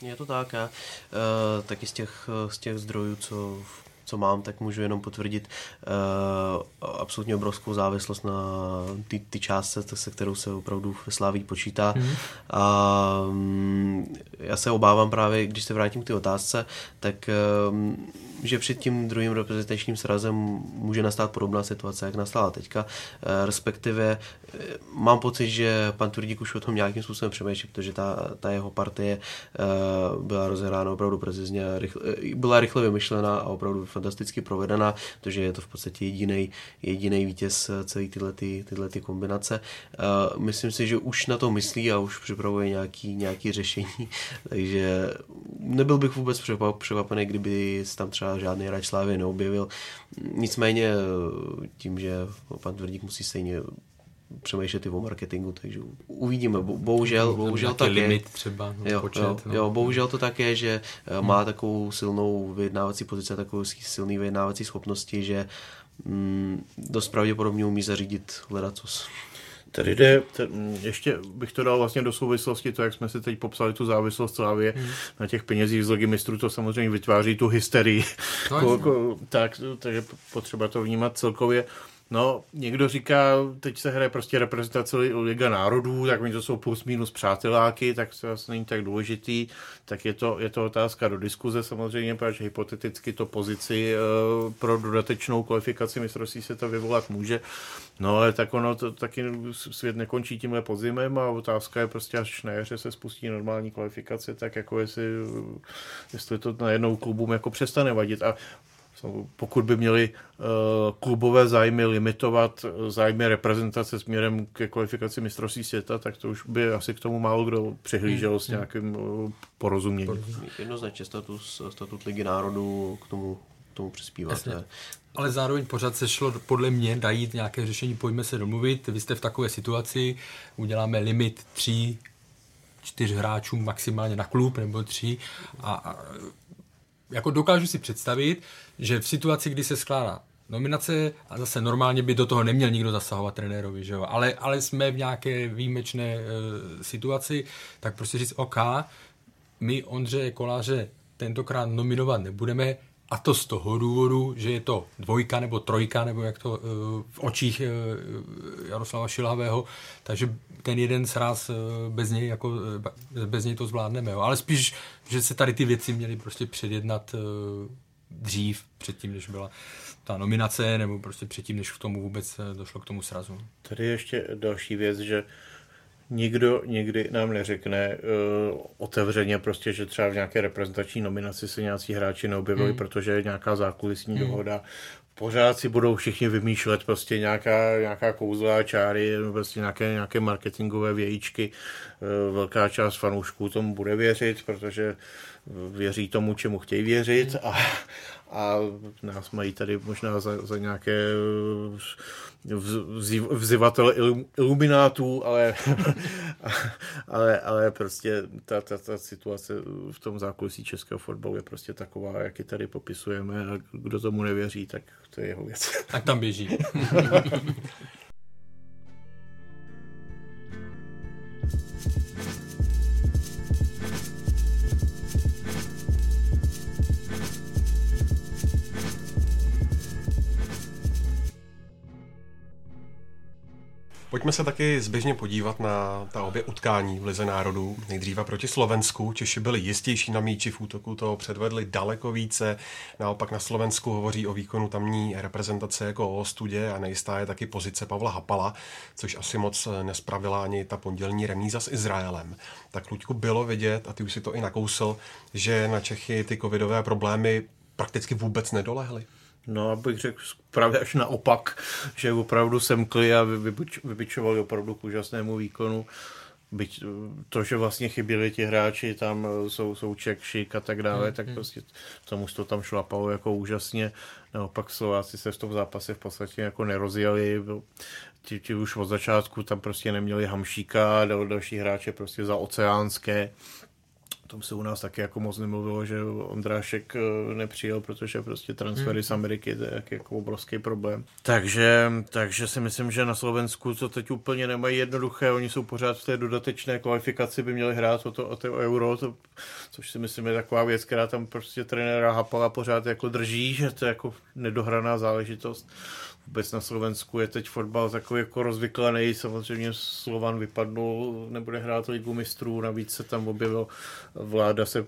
Speaker 6: Je to tak, já uh, taky z těch, z těch zdrojů, co co mám, tak můžu jenom potvrdit uh, absolutně obrovskou závislost na ty, ty částce, se kterou se opravdu ve Sláví počítá. Mm. A um, já se obávám právě, když se vrátím k té otázce, tak um, že před tím druhým reprezentačním srazem může nastat podobná situace, jak nastala teďka, eh, respektive eh, mám pocit, že pan Tvrdík už o tom nějakým způsobem přemýšlí, protože ta, ta jeho partie eh, byla rozehrána opravdu precizně, rychle, byla rychle vymyšlená a opravdu fantasticky provedena, protože je to v podstatě jediný jediný vítěz celé tyhle, ty, tyhle ty kombinace. Myslím si, že už na to myslí a už připravuje nějaký, nějaký řešení, takže nebyl bych vůbec překvapený, kdyby tam třeba žádný hráč Slávy neobjevil. Nicméně tím, že pan Tvrdík musí stejně přemýšlet i o marketingu, takže uvidíme. Bohužel, bohužel tak
Speaker 5: limit třeba,
Speaker 6: jo, počet, jo, no. jo, bohužel to tak je, že hmm. má takovou silnou vyjednávací pozici, takovou silný vyjednávací schopnosti, že mm, dost pravděpodobně umí zařídit ledacos.
Speaker 3: Tady jde, t- ještě bych to dal vlastně do souvislosti, to, jak jsme si teď popsali tu závislost Slávě hmm. na těch penězích z Ligy mistrů, to samozřejmě vytváří tu hysterii. No, tak, takže potřeba to vnímat celkově. No, někdo říká, teď se hraje prostě reprezentace Liga národů, tak oni to jsou plus minus přáteláky, tak to vlastně není tak důležitý, tak je to, je to otázka do diskuze samozřejmě, protože hypoteticky to pozici uh, pro dodatečnou kvalifikaci mistrovství se to vyvolat může. No ale tak ono to taky svět nekončí tímhle podzimem a otázka je prostě, až na jaře se spustí normální kvalifikace, tak jako jestli, jestli to na jednou klubům jako přestane vadit. A pokud by měli uh, klubové zájmy limitovat eh, zájmy reprezentace směrem ke kvalifikaci mistrovství světa, tak to už by asi k tomu málo kdo přihlížel s hmm. nějakým uh, porozuměním.
Speaker 6: Jednoznačně status, statut Ligy národů k tomu, k tomu přispívá.
Speaker 5: Ale zároveň pořád se šlo podle mě najít nějaké řešení, pojďme se domluvit, vy jste v takové situaci, uděláme limit tří, čtyř hráčů maximálně na klub nebo tři a, a jako dokážu si představit, že v situaci, kdy se skládá nominace a zase normálně by do toho neměl nikdo zasahovat trenérovi, že jo? Ale, ale jsme v nějaké výjimečné e, situaci, tak prostě říct, OK, my Ondřeje Koláře tentokrát nominovat nebudeme, a to z toho důvodu, že je to dvojka nebo trojka, nebo jak to e, v očích e, Jaroslava Šilhavého, takže ten jeden sraz e, bez něj, jako, bez něj to zvládneme. Jo. Ale spíš, že se tady ty věci měly prostě předjednat dřív, předtím, než byla ta nominace, nebo prostě předtím, než k tomu vůbec došlo k tomu srazu.
Speaker 3: Tady ještě další věc, že nikdo nikdy nám neřekne uh, otevřeně prostě, že třeba v nějaké reprezentační nominaci se nějací hráči neobjevili, hmm. protože je nějaká zákulisní hmm. dohoda. Pořád si budou všichni vymýšlet prostě nějaká, nějaká kouzla, čáry, prostě nějaké, nějaké marketingové vějíčky. Uh, velká část fanoušků tomu bude věřit, protože věří tomu, čemu chtějí věřit a, a nás mají tady možná za, za nějaké vzývatel iluminátů, ale, ale, ale prostě ta, ta, ta situace v tom zákulisí českého fotbalu je prostě taková, jak ji tady popisujeme a kdo tomu nevěří, tak to je jeho věc.
Speaker 5: Tak tam běží.
Speaker 4: Pojďme se taky zběžně podívat na ta obě utkání v Lize národů. Nejdříve proti Slovensku. Češi byli jistější na míči v útoku, toho předvedli daleko více. Naopak na Slovensku hovoří o výkonu tamní reprezentace jako o studě a nejistá je taky pozice Pavla Hapala, což asi moc nespravila ani ta pondělní remíza s Izraelem. Tak Luďku bylo vidět, a ty už si to i nakousl, že na Čechy ty covidové problémy prakticky vůbec nedolehly.
Speaker 3: No, abych řekl právě až naopak, že opravdu semkli a vybičovali opravdu k úžasnému výkonu. Byť to, že vlastně chyběli ti hráči, tam jsou, jsou Šik a tak dále, hmm, tak hmm. prostě tomu to tam šlapalo jako úžasně. Naopak Slováci se v tom zápase v podstatě jako nerozjeli. Ti, ti už od začátku tam prostě neměli Hamšíka a další hráče prostě za oceánské tom se u nás taky jako moc nemluvilo, že Ondrášek eh, nepřijel, protože prostě transfery hmm. z Ameriky to je jako obrovský problém. Takže, takže si myslím, že na Slovensku to teď úplně nemají jednoduché, oni jsou pořád v té dodatečné kvalifikaci, by měli hrát o to, o to euro, to, což si myslím je taková věc, která tam prostě trenéra Hapala pořád jako drží, že to je jako nedohraná záležitost vůbec na Slovensku je teď fotbal takový jako rozvyklaný, samozřejmě Slovan vypadnul, nebude hrát ligu mistrů, navíc se tam objevil vláda se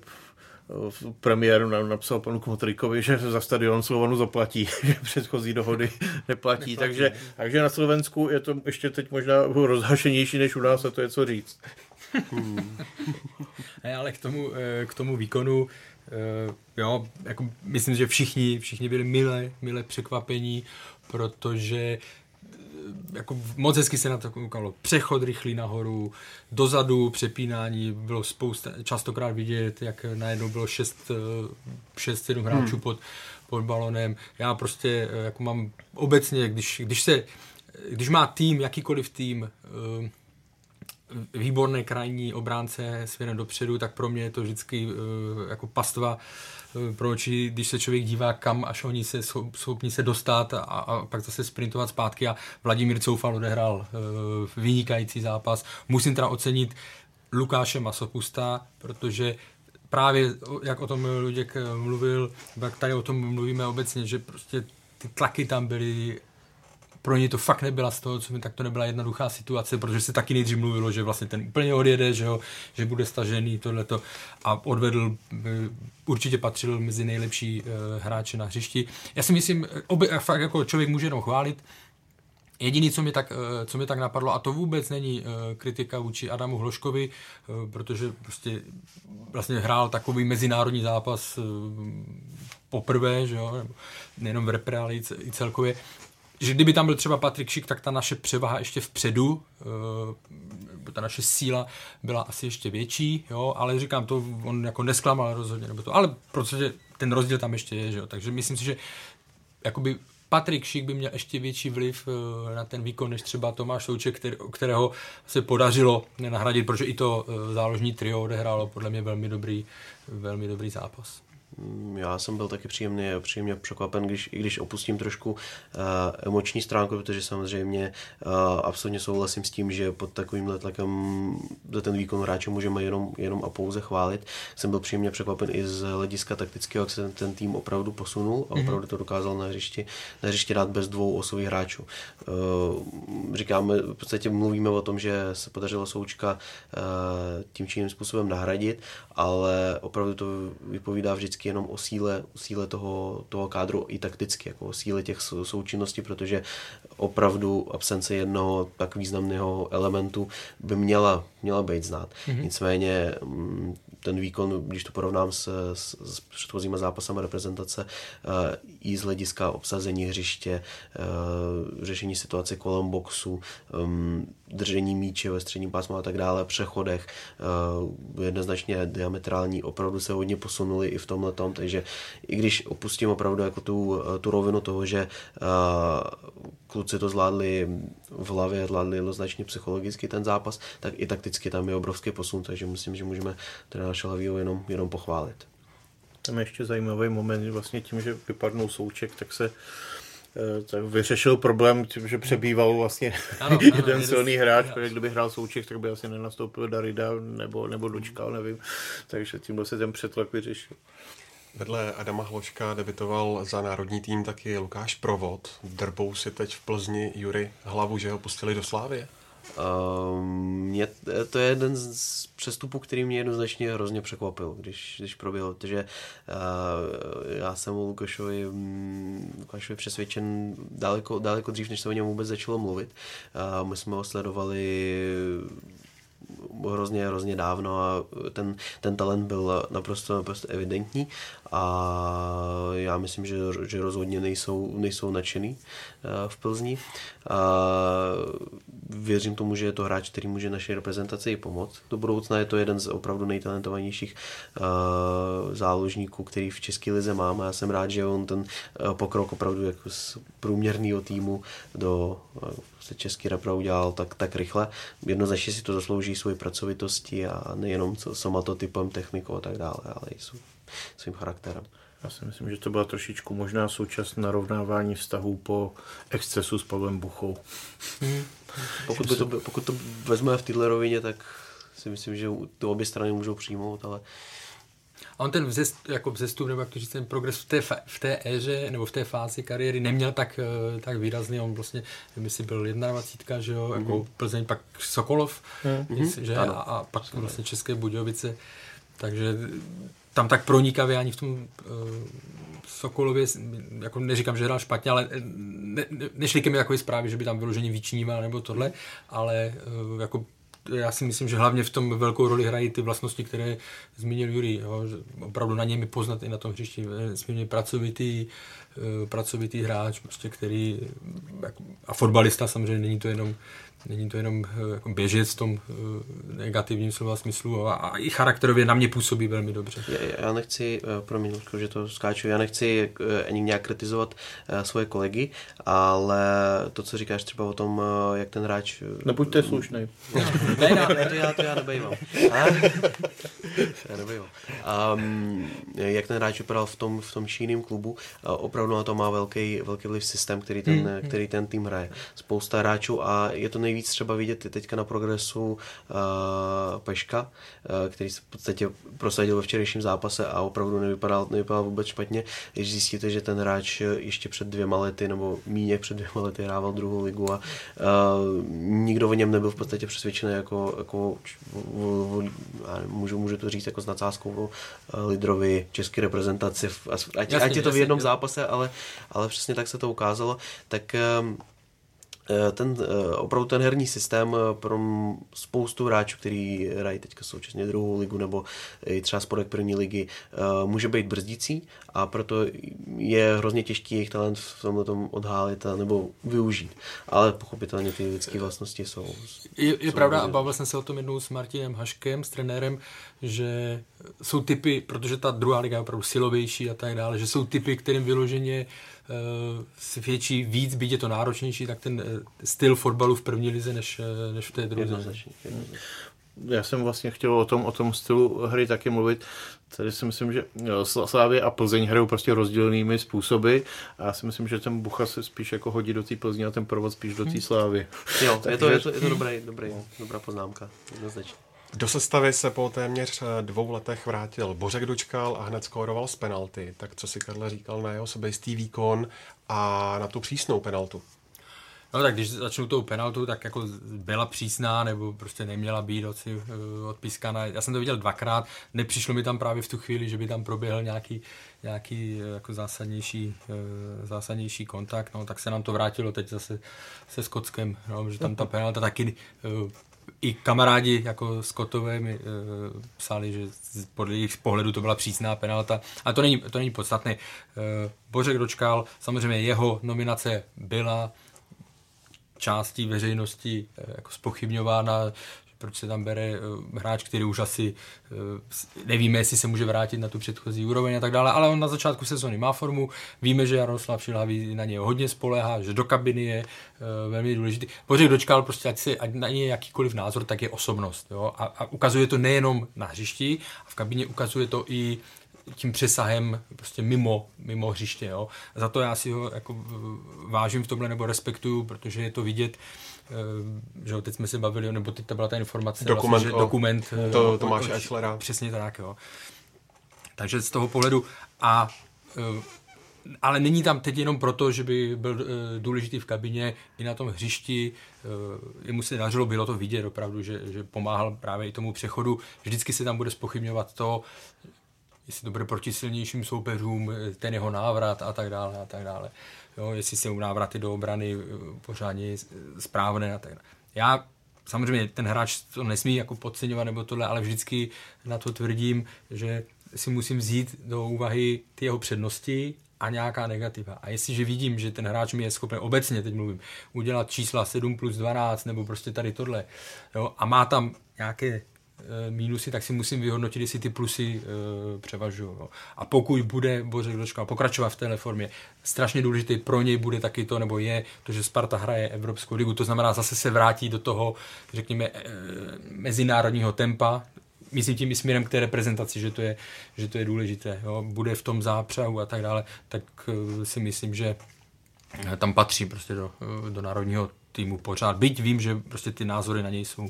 Speaker 3: v premiéru napsal panu Kmotrikovi, že za stadion Slovanu zaplatí, že předchozí dohody neplatí. neplatí. Takže, takže na Slovensku je to ještě teď možná rozhašenější než u nás a to je co říct.
Speaker 5: Hmm. ale k tomu, eh, k tomu výkonu, eh, jo, jako myslím, že všichni, všichni byli milé, milé překvapení protože eh, jako moc hezky se na to koukalo. Přechod rychlý nahoru, dozadu, přepínání, bylo spousta, častokrát vidět, jak najednou bylo 6-7 hmm. hráčů hmm. pod, pod balonem. Já prostě eh, jako mám obecně, když, když se, když má tým, jakýkoliv tým, eh, výborné krajní obránce směrem dopředu, tak pro mě je to vždycky jako pastva Eh, pro oči, když se člověk dívá, kam až oni se schopni se dostat a, a pak zase sprintovat zpátky a Vladimír Coufal odehrál uh, vynikající zápas. Musím teda ocenit Lukáše Masopusta, protože právě, jak o tom Luděk eh, mluvil, tak tady o tom mluvíme obecně, že prostě ty tlaky tam byly pro ně to fakt nebyla z toho, co mi tak to nebyla jednoduchá situace, protože se taky nejdřív mluvilo, že vlastně ten úplně odjede, že, ho, že bude stažený tohleto a odvedl, eh, určitě patřil mezi nejlepší uh, hráče na hřišti. Já si myslím, obě, fakt jako člověk může jenom chválit, Jediný, co mi, tak, co mi tak napadlo, a to vůbec není kritika vůči Adamu Hloškovi, protože prostě vlastně hrál takový mezinárodní zápas poprvé, že jo, nejenom v repre, i celkově, že kdyby tam byl třeba Patrik Šik, tak ta naše převaha ještě vpředu, uh, ta naše síla byla asi ještě větší, jo, ale říkám, to on jako nesklamal rozhodně, nebo to, ale protože ten rozdíl tam ještě je, že jo, takže myslím si, že jakoby Patrik Šik by měl ještě větší vliv uh, na ten výkon, než třeba Tomáš Souček, kterého se podařilo nenahradit, protože i to uh, záložní trio odehrálo podle mě velmi dobrý, velmi dobrý zápas.
Speaker 6: Já jsem byl taky příjemně, příjemně překvapen, když, i když opustím trošku uh, emoční stránku, protože samozřejmě uh, absolutně souhlasím s tím, že pod takovým tlakem za ten výkon hráče můžeme jenom, jenom a pouze chválit. Jsem byl příjemně překvapen i z hlediska taktického, jak se ten, ten tým opravdu posunul a mhm. opravdu to dokázal na hřišti, na hřišti dát bez dvou osových hráčů. Uh, říkáme, v podstatě mluvíme o tom, že se podařilo Součka uh, tím či jiným způsobem nahradit, ale opravdu to vypovídá vždycky vždycky jenom o síle, o síle toho, toho kádru i takticky, jako o síle těch součinností, protože opravdu absence jednoho tak významného elementu by měla, měla být znát. Mm-hmm. Nicméně mm, ten výkon, když to porovnám s, s, s předchozíma zápasama reprezentace, uh, i z hlediska obsazení hřiště, uh, řešení situace kolem boxu, um, držení míče ve středním pásmu a tak dále, přechodech, jednoznačně diametrální, opravdu se hodně posunuli i v tomhle tom, takže i když opustím opravdu jako tu, tu rovinu toho, že kluci to zvládli v hlavě, zvládli jednoznačně psychologicky ten zápas, tak i takticky tam je obrovský posun, takže myslím, že můžeme teda naše Hlavího jenom, jenom pochválit.
Speaker 3: Tam je ještě zajímavý moment, vlastně tím, že vypadnul souček, tak se eh, tak vyřešil problém tím, že přebýval vlastně ano, jeden ano, silný hráč, protože kdyby hrál souček, tak by asi nenastoupil Darida nebo, nebo dočkal, nevím. Takže tímhle se ten přetlak vyřešil.
Speaker 4: Vedle Adama Hloška debitoval za národní tým taky Lukáš Provod. Drbou si teď v Plzni Jury hlavu, že ho pustili do Slávy.
Speaker 6: Um, mě, to je jeden z přestupů, který mě jednoznačně hrozně překvapil, když, když proběhl, protože uh, já jsem o Lukášovi, um, Lukášovi přesvědčen daleko, daleko dřív, než se o něm vůbec začalo mluvit. Uh, my jsme ho sledovali hrozně, hrozně dávno a ten, ten talent byl naprosto, naprosto evidentní a já myslím, že, že rozhodně nejsou, nejsou nadšený eh, v Plzni. A věřím tomu, že je to hráč, který může naší reprezentaci i pomoct. Do budoucna je to jeden z opravdu nejtalentovanějších uh, záložníků, který v České lize máme. Já jsem rád, že on ten uh, pokrok opravdu jako z průměrného týmu do se český repra udělal tak, tak rychle. Jednoznačně si to zaslouží svoji pracovitosti a nejenom somatotypem, technikou a tak dále, ale i svým charakterem.
Speaker 3: Já si myslím, že to byla trošičku možná součást narovnávání vztahů po excesu s Pavlem Buchou.
Speaker 6: Hmm. Pokud, by to, pokud to vezme v této rovině, tak si myslím, že to obě strany můžou přijmout, ale
Speaker 5: a on ten vzest, jako vzestup, nebo jak to říct, ten progres v té, v té éře, nebo v té fázi kariéry neměl tak, eh, tak výrazný. On vlastně, myslím, byl 21, že jo, mm-hmm. jako mhm. Plzeň, pak Sokolov, mm-hmm. že, a, a pak vlastně České Budějovice. Takže tam tak pronikavě ani v tom uh, Sokolově, jako neříkám, že hrál špatně, ale ne, ne, nešli ke mi takové zprávy, že by tam vyloženě vyčníval nebo tohle, ale uh, jako já si myslím, že hlavně v tom velkou roli hrají ty vlastnosti, které zmínil Juri. Jo, že opravdu na něm poznat i na tom hřišti nesmírně pracovitý, uh, pracovitý hráč, prostě, který a fotbalista samozřejmě není to jenom Není to jenom eh, jako běžet v tom eh, negativním slova smyslu a, a i charakterově na mě působí velmi dobře.
Speaker 6: Já, já nechci, eh, promiň, že to skáču, já nechci ani nějak kritizovat svoje kolegy, ale to, co říkáš třeba o tom, jak ten hráč...
Speaker 3: Nebuďte slušný.
Speaker 6: ne, ne, ne, to já, to já nebejvám. já nebejvám. Um, jak ten hráč vypadal v tom, v tom číném klubu, opravdu na to má velký, velký vliv systém, který ten, hmm. který ten tým hraje. Spousta hráčů a je to nej nejvíc třeba vidět teďka na progresu uh, Peška, uh, který se v podstatě prosadil ve včerejším zápase a opravdu nevypadal, nevypadal vůbec špatně. Když zjistíte, že ten hráč ještě před dvěma lety nebo míně před dvěma lety hrával druhou ligu a uh, nikdo o něm nebyl v podstatě přesvědčený jako, jako v, v, můžu, můžu to říct jako s nadsázkou uh, Lidrovi české reprezentaci, ať, jasně, ať je to v jednom zápase, ale, ale přesně tak se to ukázalo, tak um, ten, eh, opravdu ten herní systém eh, pro spoustu hráčů, který hrají teďka současně druhou ligu nebo i třeba spodek první ligy, může být brzdící a proto je hrozně těžký jejich talent v tomhle tom odhálit a nebo využít. Ale pochopitelně ty lidské vlastnosti jsou.
Speaker 5: Je, je
Speaker 6: jsou
Speaker 5: pravda a bavil jsem se o tom jednou s Martinem Haškem, s trenérem, že jsou typy, protože ta druhá liga je opravdu silovější a tak dále, že jsou typy, kterým vyloženě uh, svědčí víc, byť je to náročnější, tak ten uh, styl fotbalu v první lize než, uh, než v té druhé. Jednoznačně, jednoznačně
Speaker 3: já jsem vlastně chtěl o tom, o tom stylu hry taky mluvit. Tady si myslím, že Slávě a Plzeň hrajou prostě rozdílnými způsoby a já si myslím, že ten Bucha se spíš jako hodí do té Plzně a ten provod spíš do té Slávy.
Speaker 6: Jo, je to, je to, je to dobrý, dobrý, dobrá poznámka, jednoznačně.
Speaker 4: Do sestavy se po téměř dvou letech vrátil Bořek Dočkal a hned skóroval z penalty. Tak co si Karle říkal na jeho sebejistý výkon a na tu přísnou penaltu?
Speaker 5: No tak když začnu tou penaltu, tak jako byla přísná, nebo prostě neměla být eh, odpískaná. Já jsem to viděl dvakrát, nepřišlo mi tam právě v tu chvíli, že by tam proběhl nějaký, nějaký eh, jako zásadnější, eh, zásadnější kontakt, no tak se nám to vrátilo teď zase se Skotskem, no, že tam ta penalta taky i kamarádi jako Scottové mi e, psali, že podle jejich pohledu to byla přísná penalta, ale to není, to není podstatné. E, Bořek dočkal, samozřejmě jeho nominace byla částí veřejnosti eh, jako spochybňována, proč se tam bere eh, hráč, který už asi eh, nevíme, jestli se může vrátit na tu předchozí úroveň a tak dále, ale on na začátku sezóny má formu, víme, že Jaroslav Šilhavý na něj hodně spolehá, že do kabiny je velmi důležitý. Bořek dočkal prostě, ať, si, ať na něj jakýkoliv názor, tak je osobnost. Jo? A, a ukazuje to nejenom na hřišti, a v kabině ukazuje to i tím přesahem prostě mimo, mimo hřiště. Jo. Za to já si ho jako vážím v tomhle nebo respektuju, protože je to vidět, eh, že teď jsme se bavili, nebo teď to byla ta informace,
Speaker 4: dokument,
Speaker 5: vlastně, že dokument
Speaker 4: to, Tomáše Echlera.
Speaker 5: Přesně tak, jo. Takže z toho pohledu a eh, ale není tam teď jenom proto, že by byl e, důležitý v kabině i na tom hřišti. Jemu se dařilo, bylo to vidět opravdu, že, že pomáhal právě i tomu přechodu. Vždycky se tam bude spochybňovat to, jestli to bude proti silnějším soupeřům, ten jeho návrat a tak dále a tak dále. Jo, jestli jsou návraty do obrany pořádně správné a tak. Já samozřejmě ten hráč to nesmí jako podceňovat nebo tohle, ale vždycky na to tvrdím, že si musím vzít do úvahy ty jeho přednosti a nějaká negativa. A jestliže vidím, že ten hráč mi je schopen, obecně teď mluvím, udělat čísla 7 plus 12 nebo prostě tady tohle, jo, a má tam nějaké mínusy, tak si musím vyhodnotit, jestli ty plusy e, převažují. A pokud bude Bořek Dočka pokračovat v téhle formě, strašně důležité pro něj bude taky to, nebo je to, že Sparta hraje Evropskou ligu, to znamená zase se vrátí do toho, řekněme, e, mezinárodního tempa, myslím tím i směrem k té reprezentaci, že to je, že to je důležité. Jo. Bude v tom zápřahu a tak dále, tak eh, si myslím, že tam patří prostě do, eh, do národního týmu pořád. Byť vím, že prostě ty názory na něj jsou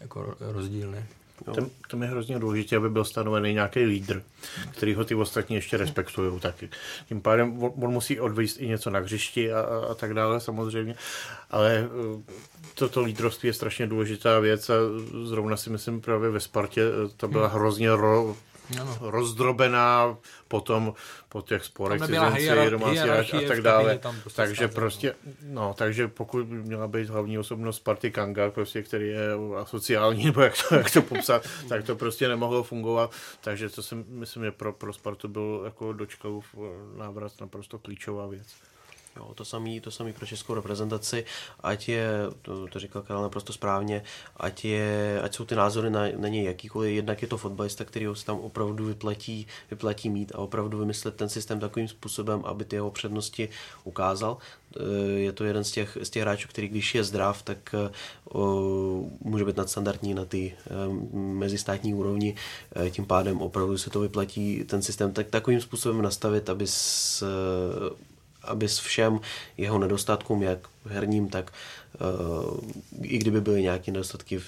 Speaker 5: jako rozdílné.
Speaker 3: Tam, tam je hrozně důležité, aby byl stanovený nějaký lídr, který ho ty ostatní ještě respektují taky. Tím pádem on, on musí odvíst i něco na hřišti a, a, a tak dále samozřejmě, ale eh, toto lídrovství je strašně důležitá věc a zrovna si myslím právě ve Spartě eh, to byla hmm. hrozně ro, ano. rozdrobená potom po těch sporech cizinci, domácí a tak dále. Takže prostě, no, takže pokud měla být hlavní osobnost Sparty Kanga, prostě, který je asociální, nebo jak to, jak to popsat, tak to prostě nemohlo fungovat. Takže to si myslím, že pro, pro Spartu byl jako dočkalův návrat naprosto klíčová věc.
Speaker 6: Jo, to samý, to samý pro českou reprezentaci, ať je, to, to říkal Karel naprosto správně, ať, je, ať jsou ty názory na, na něj jakýkoliv, jednak je to fotbalista, který se tam opravdu vyplatí, vyplatí mít a opravdu vymyslet ten systém takovým způsobem, aby ty jeho přednosti ukázal. E, je to jeden z těch, z těch hráčů, který když je zdrav, tak o, může být nadstandardní na ty e, mezistátní úrovni, tím pádem opravdu se to vyplatí ten systém tak, takovým způsobem nastavit, aby s, aby s všem jeho nedostatkům, jak herním, tak uh, i kdyby byly nějaké nedostatky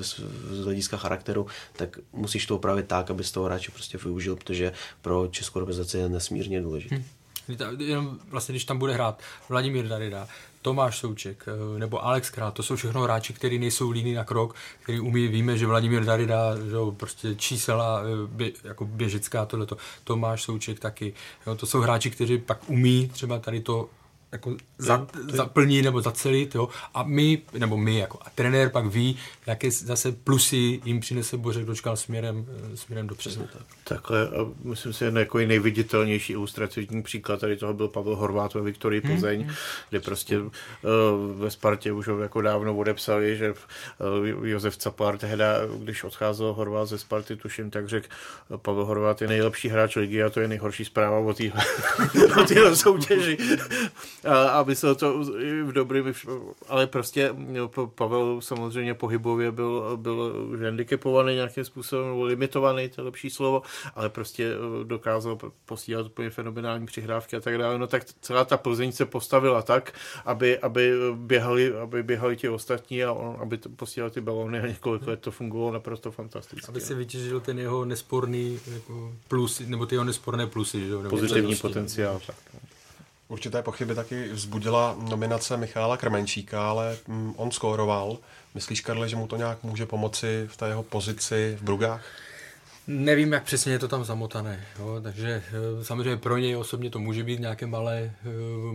Speaker 6: z hlediska charakteru, tak musíš to upravit tak, aby z toho hráče prostě využil, protože pro českou reprezentaci je nesmírně důležitý. Hmm.
Speaker 5: Jenom vlastně, když tam bude hrát Vladimír Darida, Tomáš Souček eh, nebo Alex Král, to jsou všechno hráči, kteří nejsou líní na krok, který umí, víme, že Vladimír Darida, že prostě čísela, eh, bě, jako běžecká tohleto, Tomáš Souček taky, jo, to jsou hráči, kteří pak umí třeba tady to jako za, zaplnit nebo zacelit, jo. A my, nebo my jako a trenér pak ví, jaké zase plusy jim přinese Bořek Dočkal směrem, eh, směrem dopředu. Tak.
Speaker 3: Takhle, a myslím si, jako nejviditelnější ilustrativní příklad tady toho byl Pavel Horvát ve Viktorii hmm, Plzeň, hmm. kde prostě uh, ve Spartě už ho jako dávno odepsali, že uh, Josef Capar tehda, když odcházel Horvát ze Sparty, tuším, tak řekl, Pavel Horvát je nejlepší hráč ligy a to je nejhorší zpráva o téhle soutěži a myslel to v dobrým, ale prostě Pavel samozřejmě pohybově byl, byl handicapovaný nějakým způsobem, limitovaný, to je lepší slovo, ale prostě eh, dokázal posílat úplně fenomenální přihrávky a tak dále. No tak celá ta Plzeň se postavila tak, aby, aby, běhali, aby běhali ti ostatní a on, aby to posílali ty balony a několik let to fungovalo naprosto fantasticky.
Speaker 5: Aby se vytěžil ten jeho nesporný jako plus, nebo ty jeho nesporné plusy. Že?
Speaker 3: Pozitivní potenciál. Tak.
Speaker 4: Určité pochyby taky vzbudila nominace Michála Krmenčíka, ale mm, on skóroval. Myslíš, Karle, že mu to nějak může pomoci v té jeho pozici v Brugách?
Speaker 5: Nevím, jak přesně je to tam zamotané, jo? takže eh, samozřejmě pro něj osobně to může být nějaké malé, eh,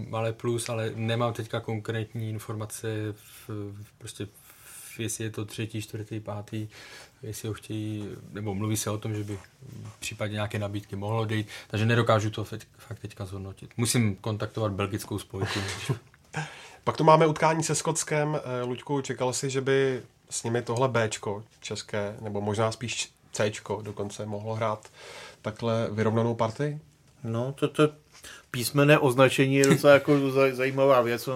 Speaker 5: malé plus, ale nemám teďka konkrétní informace v, prostě jestli je to třetí, čtvrtý, pátý, jestli ho chtějí, nebo mluví se o tom, že by v případě nějaké nabídky mohlo dejít, takže nedokážu to teď, fakt teďka zhodnotit. Musím kontaktovat belgickou spojku.
Speaker 4: Pak tu máme utkání se Skotskem. Eh, Luďku, čekal jsi, že by s nimi tohle Bčko české, nebo možná spíš Cčko dokonce mohlo hrát takhle vyrovnanou partii?
Speaker 3: No, to, to písmené označení je docela jako zajímavá věc.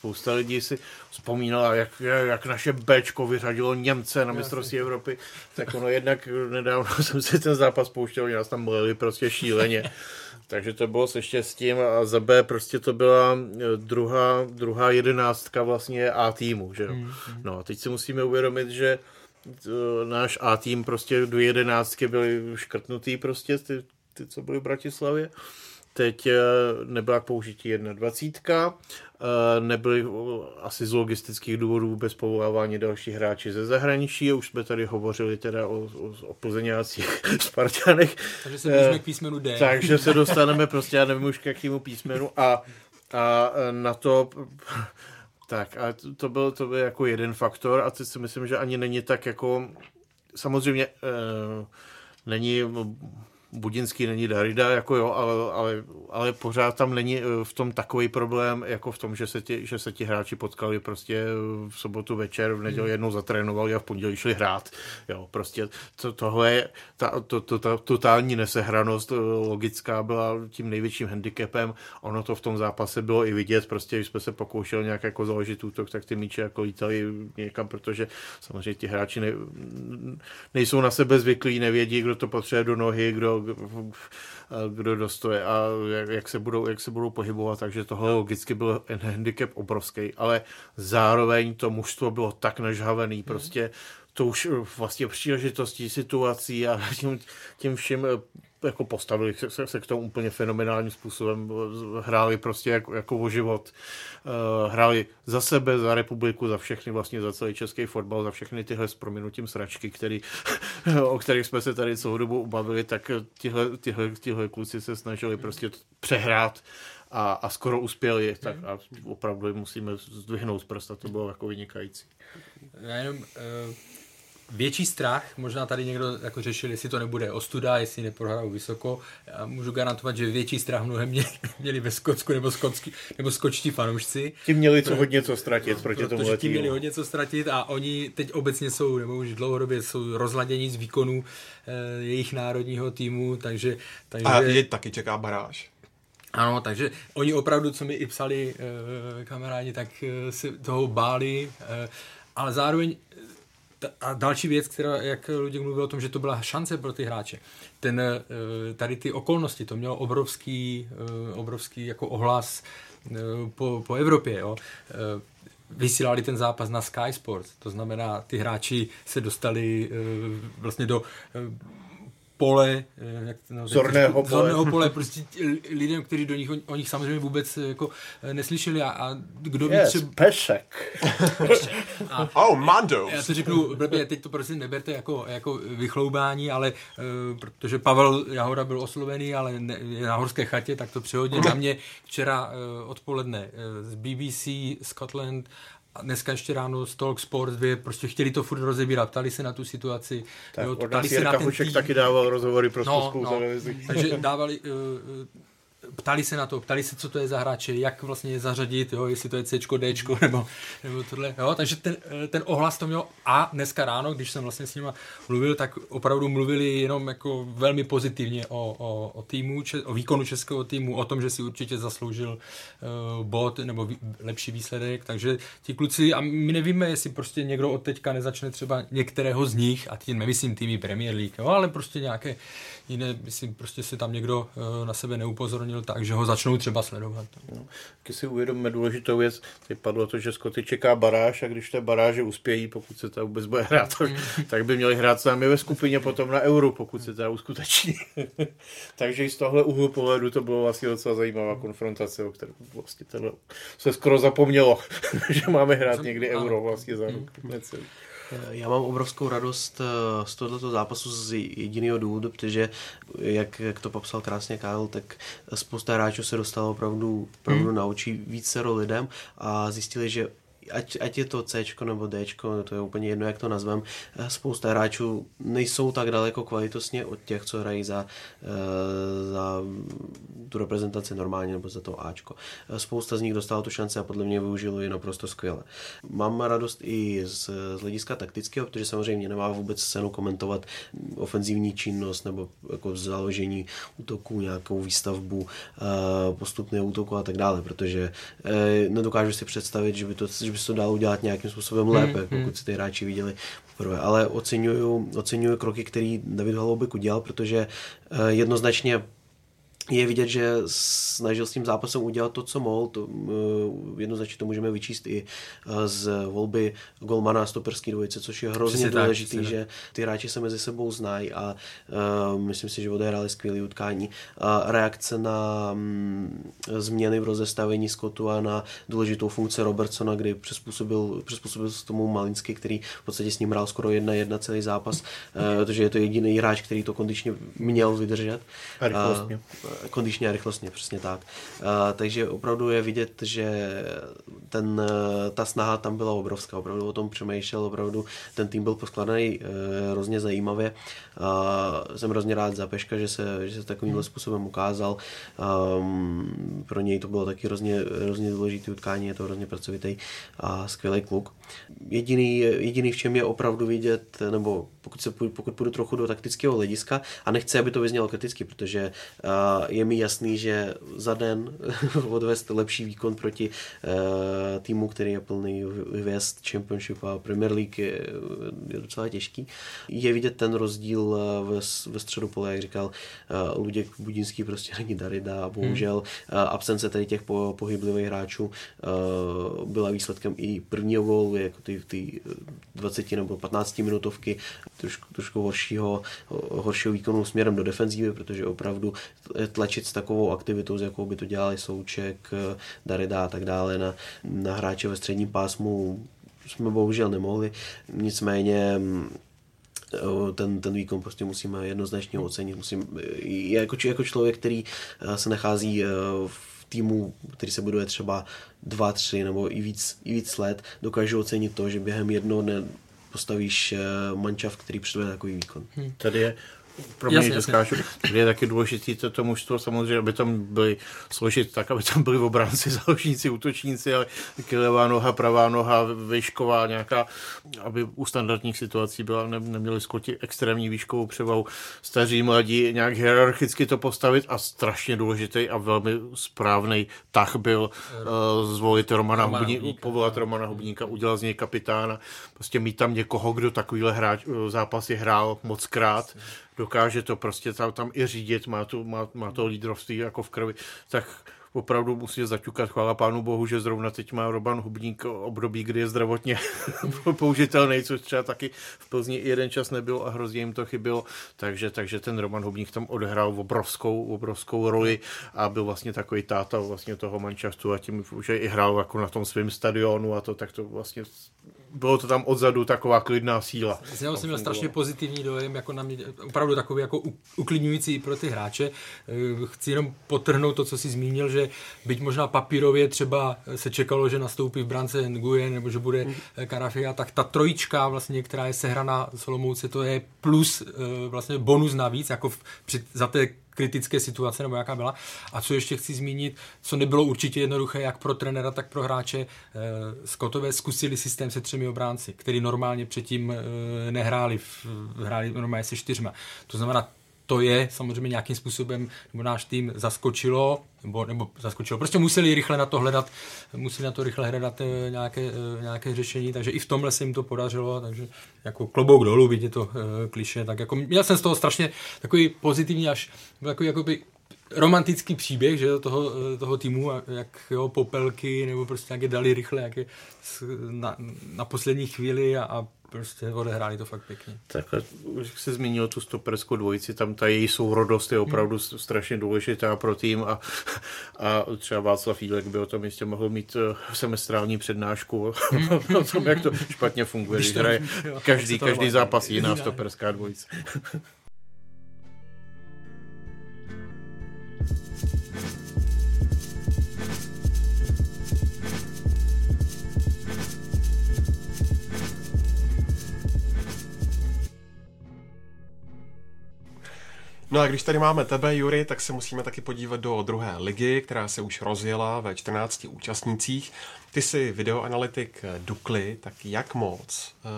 Speaker 3: Spousta lidí si vzpomínala, jak, jak naše Bčko vyřadilo Němce na mistrovství Evropy. Tak ono jednak nedávno jsem si ten zápas pouštěl, oni nás tam mleli prostě šíleně. Takže to bylo se štěstím a za B prostě to byla e, druhá, druhá jedenáctka vlastně A týmu, že jo. Mm, mm. No a teď si musíme uvědomit, že e, náš A tým prostě do jedenáctky byly škrtnutý prostě ty ty, co byly v Bratislavě. Teď eh, nebyla k použití 21. Eh, nebyly asi z logistických důvodů vůbec povolávání další hráči ze zahraničí. Už jsme tady hovořili teda o, o, o plzeňácích Spartanech.
Speaker 5: Takže se blížíme k písmenu D.
Speaker 3: Takže se dostaneme prostě, já nevím už k jakému písmenu. A, a na to tak a to byl, to byl jako jeden faktor a teď si myslím, že ani není tak jako samozřejmě uh, není Budinský není Darida, jako jo, ale, ale, ale pořád tam není eh, v tom takový problém, jako v tom, že se ti, že se ti hráči potkali prostě v sobotu večer, v neděli hmm. jednou zatrénovali a v pondělí šli hrát. Jo, prostě to, tohle je, ta, to, to, ta totální nesehranost eh, logická byla tím největším handicapem. Ono to v tom zápase bylo i vidět, prostě když jsme se pokoušeli nějak jako založit útok, tak ty míče jako lítali někam, protože samozřejmě ti hráči ne, nejsou na sebe zvyklí, nevědí, kdo to potřebuje do nohy, kdo kdo dostoje a jak, jak, se budou, jak se budou pohybovat, takže tohle logicky byl handicap obrovský, ale zároveň to mužstvo bylo tak nažhavený, mhm. prostě to už vlastně příležitostí, situací a tím, tím vším jako postavili se, se k tomu úplně fenomenálním způsobem, hráli prostě jako, jako o život, uh, hráli za sebe, za republiku, za všechny, vlastně za celý český fotbal, za všechny tyhle s prominutím sračky, který, o kterých jsme se tady celou dobu ubavili, tak tihle, tihle, tihle kluci se snažili prostě přehrát a, a skoro uspěli, tak a opravdu musíme zdvihnout prsta, to bylo jako vynikající.
Speaker 5: Já jenom uh větší strach, možná tady někdo jako řešil, jestli to nebude ostuda, jestli neprohrajou vysoko. Já můžu garantovat, že větší strach mnohem měli, měli ve Skotsku nebo, skotský, nebo skočtí fanoušci.
Speaker 3: Ti měli co hodně co ztratit no, proti tomu
Speaker 5: ti měli hodně co ztratit a oni teď obecně jsou, nebo už dlouhodobě jsou rozladění z výkonu eh, jejich národního týmu, takže, takže...
Speaker 4: A je taky čeká baráž.
Speaker 5: Ano, takže oni opravdu, co mi i psali e, kamarádi, tak e, se toho báli, e, ale zároveň a další věc, která, jak lidi mluvili o tom, že to byla šance pro ty hráče. Ten, eh, tady ty okolnosti, to mělo obrovský, eh, obrovský jako ohlas eh, po, po Evropě. Jo. Vysílali ten zápas na Sky Sports, to znamená, ty hráči se dostali vlastně do pole,
Speaker 3: eh, jak to zorného, pole.
Speaker 5: zorného pole, prostě lidem, kteří do nich, o nich samozřejmě vůbec eh, jako eh, neslyšeli a, a kdo ví
Speaker 3: yes, třeba... Pešek.
Speaker 4: a, oh, Mando.
Speaker 5: Já to řeknu, blbě, teď to prostě neberte jako, jako vychloubání, ale uh, protože Pavel Jahoda byl oslovený, ale ne, je na horské chatě, tak to přehodně na mě včera uh, odpoledne uh, z BBC Scotland a dneska ještě ráno z Talk Sports 2 prostě chtěli to furt rozebírat, ptali se na tu situaci.
Speaker 3: Tak, jo, ptali se na ten tým. taky dával rozhovory pro no, no,
Speaker 5: Takže dávali, uh, ptali se na to, ptali se, co to je za hráče, jak vlastně je zařadit, jo, jestli to je C, D, nebo, nebo tohle. Jo, takže ten, ten ohlas to měl a dneska ráno, když jsem vlastně s nima mluvil, tak opravdu mluvili jenom jako velmi pozitivně o, o, o týmu, o výkonu českého týmu, o tom, že si určitě zasloužil uh, bod nebo vý, lepší výsledek, takže ti kluci, a my nevíme, jestli prostě někdo od teďka nezačne třeba některého z nich, a tím nemyslím týmy Premier League, jo, ale prostě nějaké jiné, myslím, prostě si tam někdo uh, na sebe neupozornil tak, že ho začnou třeba sledovat.
Speaker 3: No, když si uvědomíme důležitou věc, teď padlo to, že Skoty čeká baráž a když té baráže uspějí, pokud se to vůbec bude hrát, tak, mm. tak by měli hrát sami ve skupině potom na euro, pokud se to uskuteční. Takže i z tohle úhlu pohledu to bylo vlastně docela zajímavá konfrontace, o které vlastně se skoro zapomnělo, že máme hrát někdy euro vlastně za rok.
Speaker 6: Já mám obrovskou radost eh, z tohoto zápasu z jediného důvodu, protože, jak, jak to popsal krásně Karel, tak spousta hráčů se dostalo opravdu, opravdu hmm. na oči více lidem a zjistili, že ať, ať je to C nebo D, to je úplně jedno, jak to nazvem, eh, spousta hráčů nejsou tak daleko kvalitostně od těch, co hrají za, eh, za tu reprezentaci normálně nebo za to Ačko. Eh, spousta z nich dostala tu šanci a podle mě využilo ji naprosto skvěle. Mám radost i z, z hlediska taktického, protože samozřejmě nemá vůbec cenu komentovat ofenzivní činnost nebo jako založení útoku, nějakou výstavbu, postupného útoku a tak dále, protože nedokážu si představit, že by, to, že by se to dalo udělat nějakým způsobem hmm, lépe, hmm, pokud si ty hráči viděli poprvé. Ale oceňuju, oceňuju kroky, který David Holoubek udělal, protože eh, jednoznačně je vidět, že snažil s tím zápasem udělat to, co mohl. To, uh, jednoznačně to můžeme vyčíst i uh, z volby golmana stoperský dvojice, což je hrozně Přesně důležitý, tak, že ty hráči se mezi sebou znají a uh, myslím si, že odehráli skvělé utkání. Uh, reakce na um, změny v rozestavení Scottu a na důležitou funkci Robertsona, kdy přizpůsobil, přizpůsobil se tomu Malinsky, který v podstatě s ním hrál skoro jedna jedna celý zápas, uh, protože je to jediný hráč, který to kondičně měl vydržet.
Speaker 3: A rychlostně.
Speaker 6: Uh, kondičně a rychlostně, přesně tak. Uh, takže opravdu je vidět, že ten, ta snaha tam byla obrovská, opravdu o tom přemýšlel, opravdu ten tým byl poskladaný uh, hrozně zajímavě. Jsem hrozně rád za Peška, že se, že se takovýmhle způsobem ukázal. Pro něj to bylo taky hrozně, hrozně důležité utkání, je to hrozně pracovitý a skvělý kluk. Jediný, jediný, v čem je opravdu vidět, nebo pokud, se, pokud půjdu trochu do taktického hlediska, a nechci, aby to vyznělo kriticky, protože uh, je mi jasný, že za den odvést lepší výkon proti uh, týmu, který je plný hvězd Championship a Premier League je, je docela těžký. Je vidět ten rozdíl ve, ve středu pole, jak říkal uh, Luděk Budinský, prostě není Darida a bohužel hmm. uh, absence tady těch po, pohyblivých hráčů uh, byla výsledkem i prvního gólu, jako ty, ty 20 nebo 15 minutovky trošku, trošku horšího, horšího výkonu směrem do defenzívy, protože opravdu tlačit s takovou aktivitou, s jakou by to dělali Souček, Darida a tak dále na, na hráče ve středním pásmu jsme bohužel nemohli. Nicméně mm, ten, ten výkon prostě musíme jednoznačně ocenit. Musím, jako, jako člověk, který eh, se nachází eh, v týmu, který se buduje třeba dva, tři nebo i víc, i víc let, dokážu ocenit to, že během jednoho dne postavíš eh, mančav, který předvede takový výkon.
Speaker 3: Hmm. Tady je pro mě. Tady je taky důležité to, to mužstvo samozřejmě, aby tam byli složit tak, aby tam byli obránci, záložníci, útočníci, ale taky levá noha, pravá noha, výšková nějaká, aby u standardních situací byla, ne, neměli skoti extrémní výškovou převahu, staří, mladí, nějak hierarchicky to postavit a strašně důležitý a velmi správný tah byl uh, zvolit Romana, Romana Hubníka, povolat Romana Hubníka, udělat z něj kapitána, prostě mít tam někoho, kdo takovýhle hráč, eh, zápasy hrál moc krát, dokáže to prostě tam, tam i řídit, má to, má, má to lídrovství jako v krvi, tak opravdu musí zaťukat. Chvála pánu bohu, že zrovna teď má Roban Hubník období, kdy je zdravotně použitelný, což třeba taky v Plzni jeden čas nebyl a hrozně jim to chybilo. Takže, takže ten Roman Hubník tam odehrál obrovskou, obrovskou roli a byl vlastně takový táta vlastně toho mančastu a tím už i hrál jako na tom svém stadionu a to, tak to vlastně bylo to tam odzadu taková klidná síla.
Speaker 5: Já jsem měl strašně pozitivní dojem, jako na mě, opravdu takový jako uklidňující pro ty hráče. Eh, chci jenom potrhnout to, co jsi zmínil, že byť možná papírově třeba se čekalo, že nastoupí v brance Nguyen nebo že bude mm. Karafia, tak ta trojička vlastně, která je sehraná Solomouce, to je plus eh, vlastně bonus navíc, jako v, při, za té kritické situace, nebo jaká byla. A co ještě chci zmínit, co nebylo určitě jednoduché, jak pro trenéra, tak pro hráče, eh, Skotové zkusili systém se třemi obránci, který normálně předtím eh, nehráli, hráli normálně se čtyřma. To znamená, to je samozřejmě nějakým způsobem, nebo náš tým zaskočilo, nebo, nebo zaskočilo. Prostě museli rychle na to hledat, museli na to rychle hledat e, nějaké, e, nějaké řešení, takže i v tomhle se jim to podařilo, takže jako klobouk dolů, vidíte to e, kliše, tak jako měl jsem z toho strašně takový pozitivní až takový jakoby romantický příběh, že toho, toho týmu, jak jo, popelky, nebo prostě jak je dali rychle, jak je na, na poslední chvíli a, a prostě odehráli to fakt pěkně.
Speaker 3: Tak už se zmínil tu stoperskou dvojici, tam ta její sourodost je opravdu hmm. strašně důležitá pro tým a, a třeba Václav Jílek by o tom jistě mohl mít eh, semestrální přednášku hmm. o tom, jak to špatně funguje, když hraje každý, každý zápas jiná stoperská dvojice.
Speaker 4: No a když tady máme tebe, Jury, tak se musíme taky podívat do druhé ligy, která se už rozjela ve 14 účastnících. Ty jsi videoanalytik Dukly, tak jak moc uh,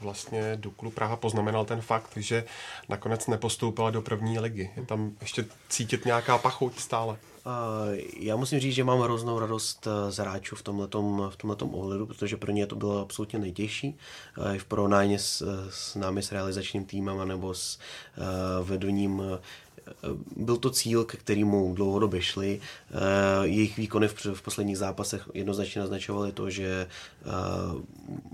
Speaker 4: vlastně Duklu Praha poznamenal ten fakt, že nakonec nepostoupila do první ligy? Je tam ještě cítit nějaká pachuť stále?
Speaker 6: Já musím říct, že mám hroznou radost eh, z hráčů v tomhletom, v ohledu, protože pro ně to bylo absolutně nejtěžší. Eh, v porovnání s, s námi, s realizačním týmem nebo s vedením byl to cíl, ke kterému dlouhodobě šli. Jejich výkony v posledních zápasech jednoznačně naznačovaly to, že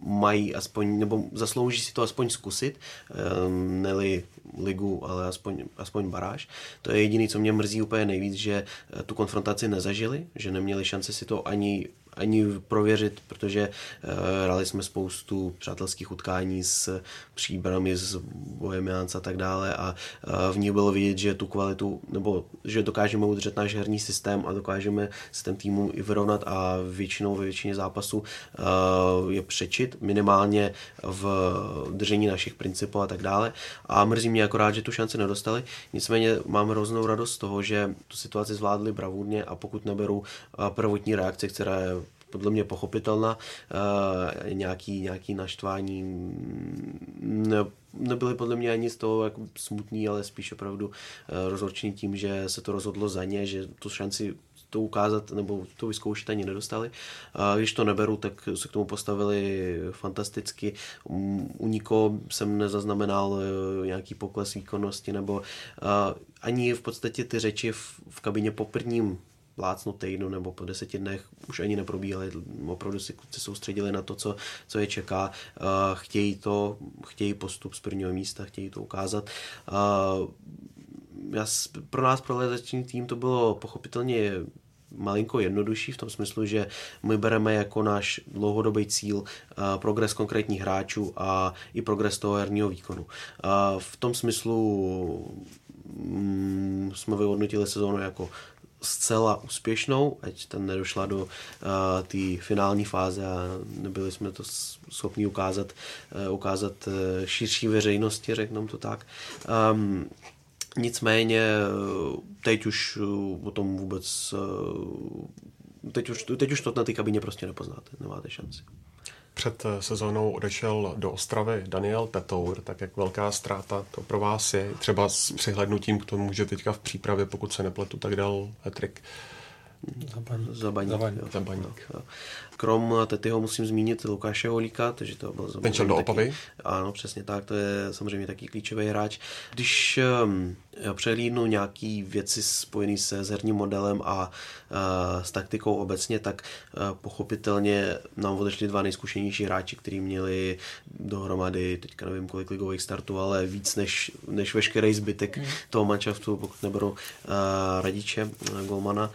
Speaker 6: mají aspoň, nebo zaslouží si to aspoň zkusit, neli ligu, ale aspoň, aspoň baráž. To je jediné, co mě mrzí úplně nejvíc, že tu konfrontaci nezažili, že neměli šanci si to ani ani prověřit, protože uh, hráli jsme spoustu přátelských utkání s příbrami, s Bohemians a tak dále a uh, v ní bylo vidět, že tu kvalitu, nebo že dokážeme udržet náš herní systém a dokážeme s tím týmu i vyrovnat a většinou ve většině zápasů uh, je přečit, minimálně v držení našich principů a tak dále. A mrzí mě akorát, že tu šanci nedostali. Nicméně mám hroznou radost z toho, že tu situaci zvládli bravurně a pokud neberu prvotní reakce, která je podle mě pochopitelná, uh, nějaký, nějaký naštvání ne, nebyly podle mě ani z toho jako smutný, ale spíš opravdu uh, rozhorčený tím, že se to rozhodlo za ně, že tu šanci to ukázat nebo to vyzkoušet ani nedostali. A když to neberu, tak se k tomu postavili fantasticky. U nikoho jsem nezaznamenal eh, nějaký pokles výkonnosti nebo ani v podstatě ty řeči v, v kabině po prvním plácnu týdnu nebo po deseti dnech už ani neprobíhaly. Opravdu si kluci soustředili na to, co, co je čeká. Chtějí to, chtějí postup z prvního místa, chtějí to ukázat. Já, pro nás, pro ledační tým, to bylo pochopitelně malinko jednodušší v tom smyslu, že my bereme jako náš dlouhodobý cíl uh, progres konkrétních hráčů a i progres toho herního výkonu. Uh, v tom smyslu mm, jsme vyhodnotili sezónu jako zcela úspěšnou, ať tam nedošla do uh, té finální fáze a nebyli jsme to schopni ukázat, uh, ukázat uh, širší veřejnosti, řeknu to tak. Um, nicméně teď už o tom vůbec teď už, teď už to na té kabině prostě nepoznáte, nemáte šanci.
Speaker 4: Před sezónou odešel do Ostravy Daniel Tetour, tak jak velká ztráta to pro vás je, třeba s přihlednutím k tomu, že teďka v přípravě, pokud se nepletu, tak dal hetrik.
Speaker 6: Zabaník. Zabaník. Zabaník.
Speaker 4: Zabaník.
Speaker 6: Jo. Krom Tetyho musím zmínit Lukáše Holíka, takže to byl
Speaker 4: Ten šel do Opavy?
Speaker 6: Ano, přesně tak, to je samozřejmě taky klíčový hráč. Když um, přehlídnu nějaký věci spojené se herním modelem a uh, s taktikou obecně, tak uh, pochopitelně nám odešli dva nejzkušenější hráči, kteří měli dohromady, teďka nevím kolik ligových startů, ale víc než, než veškerý zbytek mm. toho manšaftu, pokud neberu uh, radiče, uh, golmana.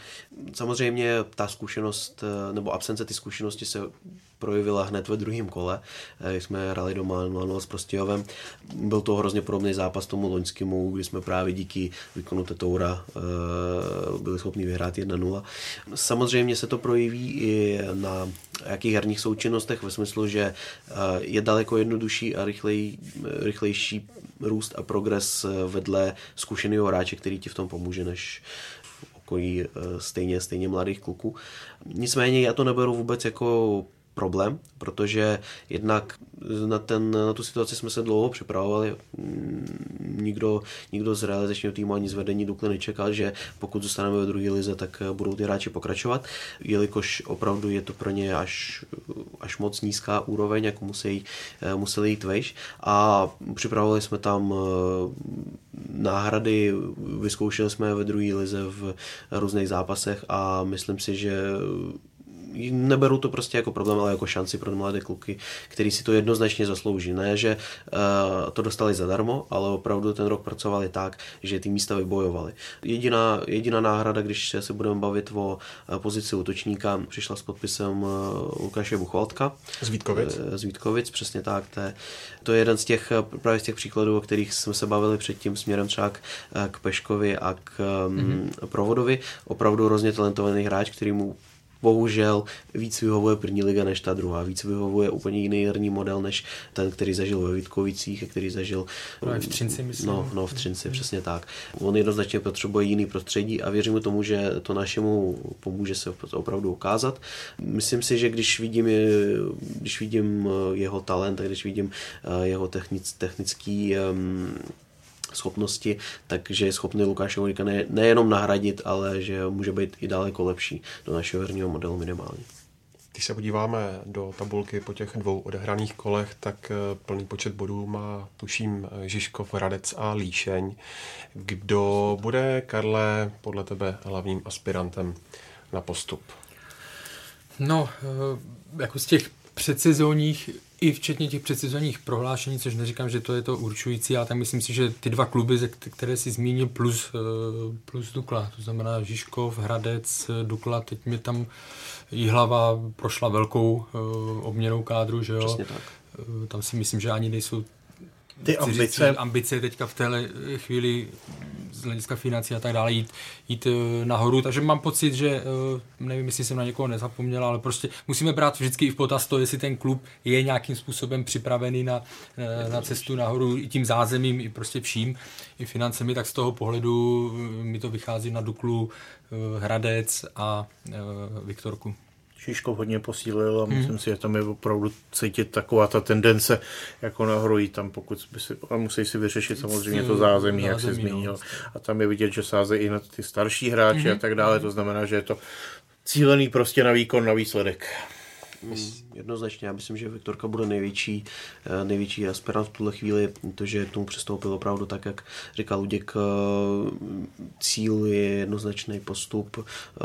Speaker 6: Samozřejmě ta zkušenost, uh, nebo absence ty zkušenosti se projevila hned ve druhém kole. Eh, jsme hrali doma 0 s Prostějovem. Byl to hrozně podobný zápas tomu loňskému, kdy jsme právě díky výkonu Tetoura eh, byli schopni vyhrát 1-0. Samozřejmě se to projeví i na jakých herních součinnostech ve smyslu, že eh, je daleko jednodušší a rychlej, rychlejší růst a progres vedle zkušeného hráče, který ti v tom pomůže, než okolí stejně, stejně mladých kluků. Nicméně já to neberu vůbec jako problém, protože jednak na, ten, na tu situaci jsme se dlouho připravovali. Nikdo, nikdo z realizačního týmu ani z vedení Dukly nečekal, že pokud zůstaneme ve druhé lize, tak budou ty hráči pokračovat, jelikož opravdu je to pro ně až, až moc nízká úroveň, jako musí, museli jít vejš. A připravovali jsme tam eh, náhrady, vyzkoušeli jsme ve druhé lize v různých zápasech a myslím si, že neberu to prostě jako problém, ale jako šanci pro mladé kluky, který si to jednoznačně zaslouží. Ne, že uh, to dostali zadarmo, ale opravdu ten rok pracovali tak, že ty místa vybojovali. Jediná, jediná náhrada, když se budeme bavit o uh, pozici útočníka, přišla s podpisem uh, Lukáše Buchvaltka.
Speaker 4: Z Vítkovic.
Speaker 6: Z Vítkovic, přesně tak. To je, to je jeden z těch, právě z těch příkladů, o kterých jsme se bavili předtím směrem třeba k, k Peškovi a k um, mm-hmm. Provodovi. Opravdu hrozně talentovaný hráč, který mu bohužel víc vyhovuje první liga než ta druhá. Víc vyhovuje úplně jiný herní model než ten, který zažil ve Vítkovicích a který zažil
Speaker 5: no, v Třinci, myslím.
Speaker 6: No, no v Třinci, přesně tak. On jednoznačně potřebuje jiný prostředí a věřím tomu, že to našemu pomůže se opravdu ukázat. Myslím si, že když vidím, když vidím jeho talent a když vidím eh, jeho technic, technický um, schopnosti, takže je schopný Lukáše Holíka ne, nejenom nahradit, ale že může být i daleko lepší do našeho herního modelu minimálně.
Speaker 4: Když se podíváme do tabulky po těch dvou odehraných kolech, tak eh, plný počet bodů má, tuším, Žižkov, Hradec a Líšeň. Kdo bude, Karle, podle tebe hlavním aspirantem na postup?
Speaker 5: No, eh, jako z těch předsezónních i včetně těch předsezonních prohlášení, což neříkám, že to je to určující, ale tak myslím si, že ty dva kluby, které si zmínil, plus, eh, plus Dukla, to znamená Žižkov, Hradec, Dukla, teď mi tam Jihlava prošla velkou eh, obměnou kádru, že jo?
Speaker 6: Přesně tak.
Speaker 5: Eh, tam si myslím, že ani nejsou
Speaker 3: ty ambice.
Speaker 5: Říct, ambice teďka v téhle chvíli z hlediska financí a tak dále jít, jít eh, nahoru, takže mám pocit, že eh, nevím, jestli jsem na někoho nezapomněl, ale prostě musíme brát vždycky i v potaz to, jestli ten klub je nějakým způsobem připravený na, eh, na cestu nahoru i tím zázemím, i prostě vším, i financemi, tak z toho pohledu mi to vychází na Duklu, Hradec a Viktorku.
Speaker 3: Šiškov hodně posílil a myslím hmm. si, že tam je opravdu cítit taková ta tendence jako nahoru jít tam, pokud by si, a musí si vyřešit samozřejmě to zázemí, jak se zmínil. No. A tam je vidět, že sázejí i na ty starší hráče hmm. a tak dále, to znamená, že je to cílený prostě na výkon, na výsledek.
Speaker 6: Hmm jednoznačně. Já myslím, že Viktorka bude největší, eh, největší aspirant v tuhle chvíli, protože k tomu přistoupil opravdu tak, jak říkal Luděk, eh, cíl je jednoznačný postup. Eh,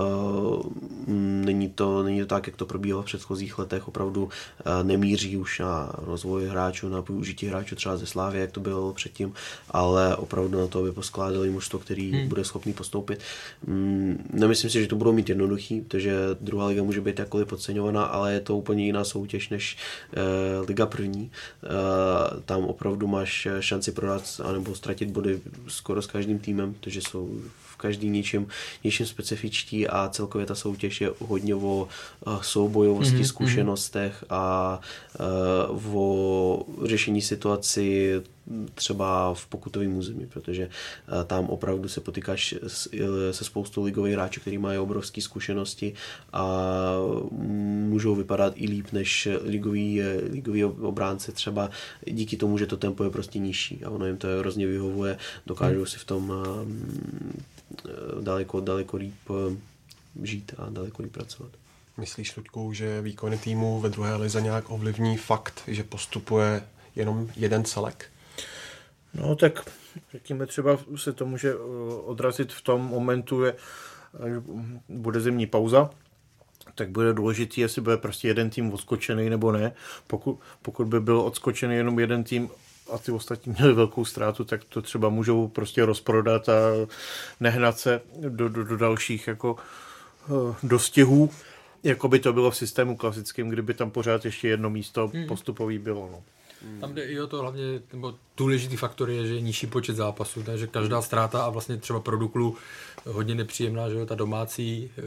Speaker 6: není to, není to tak, jak to probíhalo v předchozích letech, opravdu nemíří už na rozvoj hráčů, na využití hráčů třeba ze Slávy, jak to bylo předtím, ale opravdu na to, aby poskládali mužstvo, který hmm. bude schopný postoupit. Mm, nemyslím si, že to budou mít jednoduchý, protože druhá liga může být jakkoliv podceňovaná, ale je to úplně jiná soutěž než uh, Liga první. Uh, tam opravdu máš šanci prodat anebo ztratit body skoro s každým týmem, protože jsou každý něčem, něčem specifičtí a celkově ta soutěž je hodně o uh, soubojovosti, mm-hmm. zkušenostech a uh, o řešení situaci třeba v pokutovém území, protože eh, tam opravdu se potýkáš eh, se spoustou ligových hráčů, kteří mají obrovské zkušenosti a můžou vypadat i líp než ligový, eh, ligový obránci třeba díky tomu, že to tempo je prostě nižší a ono jim to hrozně vyhovuje, dokážou si v tom daleko, daleko líp žít a daleko líp pracovat.
Speaker 4: Myslíš, Luďku, že výkony týmu ve druhé lize nějak ovlivní fakt, že postupuje jenom jeden celek?
Speaker 3: No tak řekněme třeba se to může eh, odrazit v tom momentu, že bude zimní pauza, tak bude důležitý, jestli bude prostě jeden tým odskočený nebo ne. Pokud, pokud by byl odskočený jenom jeden tým a ty ostatní měli velkou ztrátu, tak to třeba můžou prostě rozprodat a nehnat se do, do, do dalších jako eh, dostihů, jako by to bylo v systému klasickém, kdyby tam pořád ještě jedno místo hmm. postupový bylo. No.
Speaker 5: Hmm. Tam jde i o to hlavně, nebo důležitý faktor je, že je nižší počet zápasů, takže každá ztráta a vlastně třeba pro Duklu hodně nepříjemná, že jo, ta domácí e,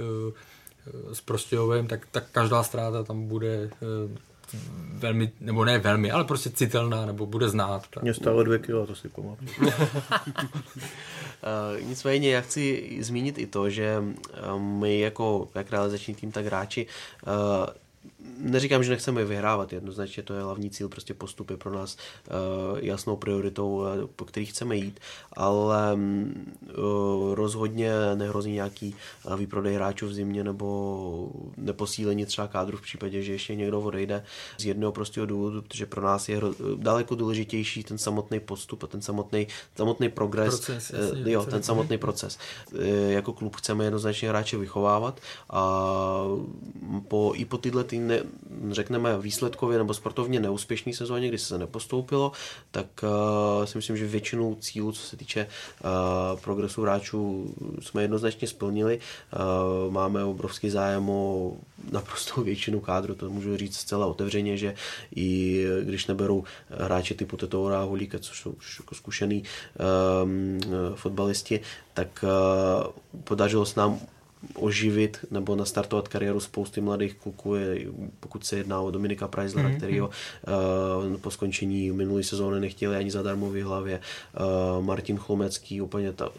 Speaker 5: s Prostějovem, tak, tak každá ztráta tam bude e, velmi, nebo ne velmi, ale prostě citelná, nebo bude znát.
Speaker 3: Tak. Mě stále dvě kilo, to si pamatuju. uh,
Speaker 6: nicméně já chci zmínit i to, že my jako jak realizační tým, tak hráči uh, neříkám, že nechceme vyhrávat, jednoznačně to je hlavní cíl, prostě postup je pro nás uh, jasnou prioritou, uh, po který chceme jít, ale uh, rozhodně nehrozí nějaký uh, výprodej hráčů v zimě nebo neposílení třeba kádru v případě, že ještě někdo odejde z jednoho prostého důvodu, protože pro nás je daleko důležitější ten samotný postup a ten samotný, samotný progres, proces, jasně, jo, ten samotný proces. Uh, jako klub chceme jednoznačně hráče vychovávat a po, i po tyhle ty ne, řekneme výsledkově nebo sportovně neúspěšný sezóně, kdy se nepostoupilo, tak uh, si myslím, že většinu cílů, co se týče uh, progresu hráčů, jsme jednoznačně splnili. Uh, máme obrovský zájem o naprosto většinu kádru, to můžu říct zcela otevřeně, že i když neberou hráče typu Tetoura a Hulíka, což jsou už jako zkušený um, fotbalisti, tak uh, podařilo se nám oživit nebo nastartovat kariéru spousty mladých kluků, pokud se jedná o Dominika Preislera, mm-hmm. který ho uh, po skončení minulé sezóny nechtěli ani zadarmo v hlavě. Uh, Martin Chlomecký, úplně ta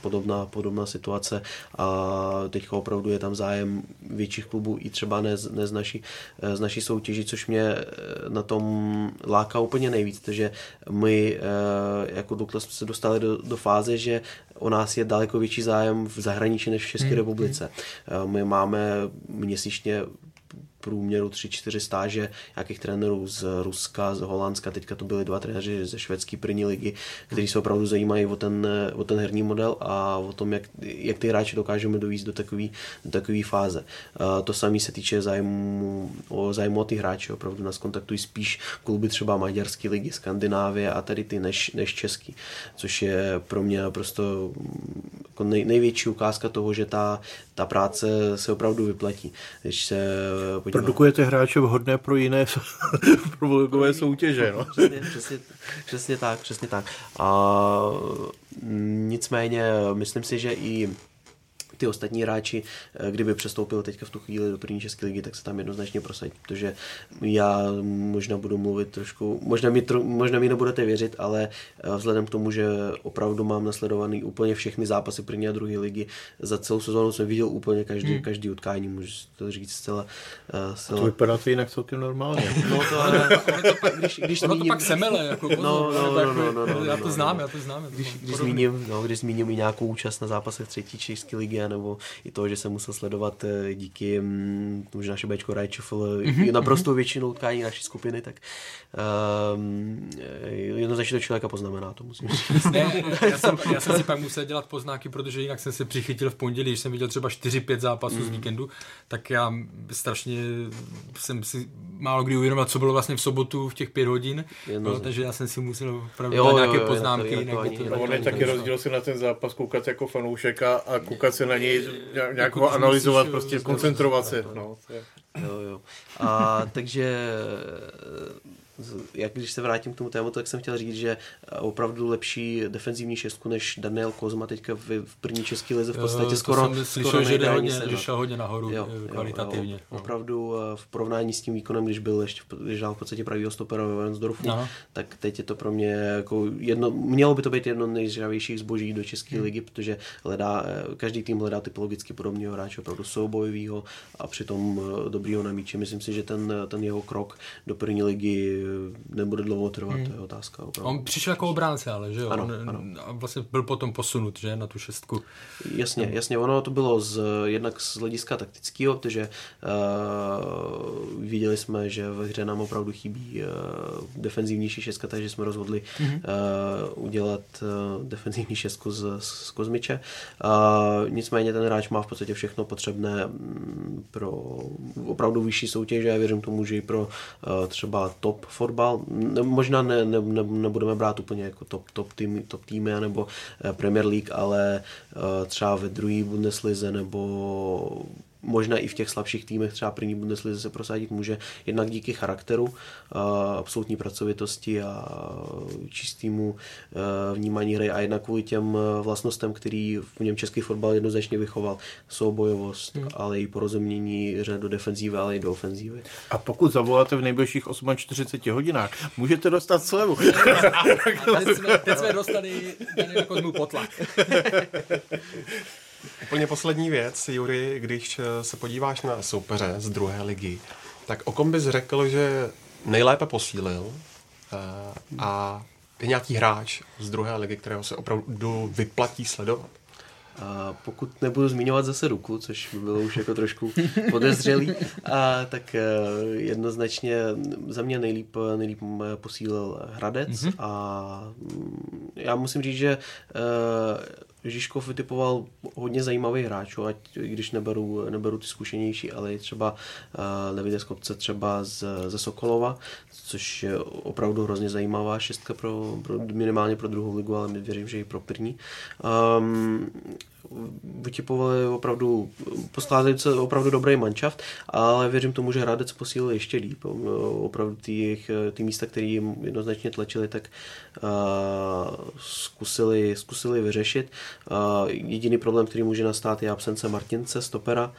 Speaker 6: podobná, podobná situace a teď opravdu je tam zájem větších klubů i třeba ne, ne z, naší, eh, z naší soutěži, což mě na tom láká úplně nejvíc, takže my uh, jako Dukla jsme se dostali do, do fáze, že o nás je daleko větší zájem v zahraničí než v České hmm. republice. Hmm. My máme měsíčně průměru 3-4 stáže nějakých trenérů z Ruska, z Holandska, teďka to byli dva trenéři ze švédské první ligy, kteří se opravdu zajímají o ten, o ten herní model a o tom, jak, jak ty hráče dokážeme dovízt do takové do takový fáze. Uh, to samé se týče zájmu o, zájmu o ty hráče, opravdu nás kontaktují spíš kluby třeba maďarské ligy, Skandinávie a tady ty než, než český, což je pro mě naprosto jako nej, největší ukázka toho, že ta, ta práce se opravdu vyplatí. Když se
Speaker 3: podívám... Produkujete hráče vhodné pro jiné pro soutěže. No.
Speaker 6: Přesně, přesně, přesně tak, přesně tak. A nicméně myslím si, že i ty ostatní hráči, eh, kdyby přestoupil teďka v tu chvíli do první české ligy, tak se tam jednoznačně prosadí, protože já možná budu mluvit trošku, možná mi, tro, možná mi nebudete věřit, ale eh, vzhledem k tomu, že opravdu mám nasledovaný úplně všechny zápasy první a druhé ligy, za celou sezónu jsem viděl úplně každý, hmm. každý utkání, můžu to říct zcela.
Speaker 3: Uh, zcela... A to vypadá to jinak celkem normálně.
Speaker 6: no to ale, to pak, když, když
Speaker 5: ono zmíním... to pak semele, jako pozor,
Speaker 6: no, no, no, no, no, no,
Speaker 5: já to
Speaker 6: no,
Speaker 5: znám,
Speaker 6: no.
Speaker 5: já to znám.
Speaker 6: Když, když, zmíním, no, když zmíním i nějakou účast na zápasech třetí české ligy, nebo i to, že jsem musel sledovat eh, díky mm, tomu, že naše Bčko Rajčofl mm-hmm. naprosto většinou utkání naší skupiny, tak um, jednoznačně to člověka poznamená, to musím říct.
Speaker 5: Ne, já, jsem, já jsem si pak musel dělat poznáky, protože jinak jsem se přichytil v pondělí, když jsem viděl třeba 4-5 zápasů mm. z víkendu, tak já strašně jsem si málo kdy uvědomil, co bylo vlastně v sobotu v těch pět hodin, no, takže já jsem si musel opravdu jo, nějaké jo, poznámky. Jo,
Speaker 3: to, to, to, on je taky rozdíl si na ten zápas koukat jako fanoušek a, a koukat se na něj nějak ho analyzovat, prostě koncentrovat se. No,
Speaker 6: jo, jo. A takže jak když se vrátím k tomu tématu, tak jsem chtěl říct, že opravdu lepší defenzivní šestku než Daniel Kozma teďka v, v první české lize v podstatě jo, skoro,
Speaker 5: jsem slyšel, skoro že, jde hodně, že šel hodně nahoru jo, kvalitativně. Jo,
Speaker 6: jo, opravdu eh, v porovnání s tím výkonem, když byl ještě když dal v podstatě pravýho stopera ve Wensdorfu, no. tak teď je to pro mě jako jedno, mělo by to být jedno nejžravějších zboží do české hmm. ligy, protože hledá, eh, každý tým hledá typologicky podobného hráče, opravdu soubojového a přitom eh, dobrýho na míči. Myslím si, že ten, ten jeho krok do první ligy nebude dlouho trvat, hmm. to je otázka. Opravdu.
Speaker 5: On přišel jako obránce, ale že jo?
Speaker 6: Ano,
Speaker 5: On,
Speaker 6: ano.
Speaker 5: A vlastně byl potom posunut, že, na tu šestku.
Speaker 6: Jasně, no. jasně, ono to bylo z, jednak z hlediska taktického, protože uh, viděli jsme, že ve hře nám opravdu chybí uh, defenzivnější šestka, takže jsme rozhodli hmm. uh, udělat uh, defenzivní šestku z, z Kozmiče. Uh, nicméně ten hráč má v podstatě všechno potřebné mm, pro opravdu vyšší soutěž a já věřím tomu, že i pro uh, třeba top fotbal, ne, možná ne, ne, ne, nebudeme brát úplně jako top, top, tým, top týmy nebo eh, Premier League, ale uh, třeba ve druhé Bundeslize nebo možná i v těch slabších týmech třeba první Bundeslize se prosadit může, jednak díky charakteru, absolutní pracovitosti a čistému vnímání hry a jednak kvůli těm vlastnostem, který v něm český fotbal jednoznačně vychoval. Soubojovost, hmm. ale i porozumění hře do defenzívy, ale i do ofenzívy.
Speaker 3: A pokud zavoláte v nejbližších 48 hodinách, můžete dostat slevu.
Speaker 5: teď, jsme, teď jsme dostali jako potlak.
Speaker 4: Úplně poslední věc, Jury, když eh, se podíváš na soupeře z druhé ligy, tak o kom bys řekl, že nejlépe posílil uh, a je nějaký hráč z druhé ligy, kterého se opravdu vyplatí sledovat?
Speaker 6: A pokud nebudu zmiňovat zase ruku, což by bylo už jako trošku podezřelý, a, tak eh, jednoznačně za mě nejlíp, nejlíp posílil Hradec mm-hmm. a mm, já musím říct, že Žižkov vytipoval hodně zajímavých hráčů, ať když neberu, neberu ty zkušenější, ale třeba uh, Davide Skopce třeba z, ze Sokolova, což je opravdu hrozně zajímavá šestka pro, pro minimálně pro druhou ligu, ale věřím, že i pro první. Um, vytipovali opravdu, poskládající opravdu dobrý manšaft, ale věřím tomu, že Hradec posílil ještě líp. Opravdu ty, ty místa, které jim jednoznačně tlačili, tak uh, zkusili, zkusili vyřešit. Uh, jediný problém, který může nastat, je absence Martince, stopera.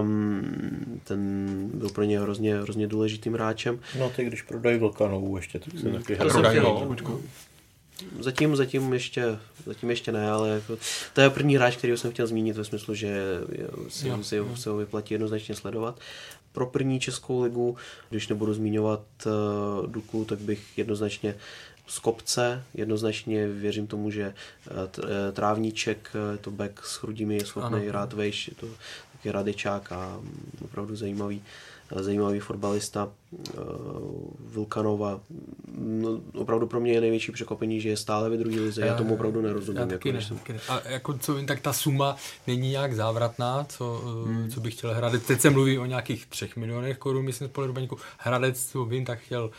Speaker 6: Um, ten byl pro ně hrozně, hrozně důležitým hráčem.
Speaker 3: No ty, když prodají Vlkanovou ještě, tak se taky
Speaker 4: prodají.
Speaker 6: Zatím, zatím ještě, zatím ještě ne, ale jako, to je první hráč, který jsem chtěl zmínit ve smyslu, že si, jo, si, jo. se ho vyplatí jednoznačně sledovat. Pro první českou ligu, když nebudu zmiňovat uh, Duku, tak bych jednoznačně z kopce, jednoznačně věřím tomu, že uh, trávníček, uh, to back s chrudími je schopný hrát vejš, je to taky radečák a um, opravdu zajímavý zajímavý fotbalista Vulkanova. No, opravdu pro mě je největší překvapení, že je stále ve druhé lize. Já, já tomu opravdu nerozumím. Já
Speaker 5: taky jako, ne, jsem... A jako co vím, tak ta suma není nějak závratná, co, hmm. co bych chtěl Hradec. Teď se mluví o nějakých třech milionech korun, myslím, z pohledu baníku. Hradec, co vím, tak chtěl,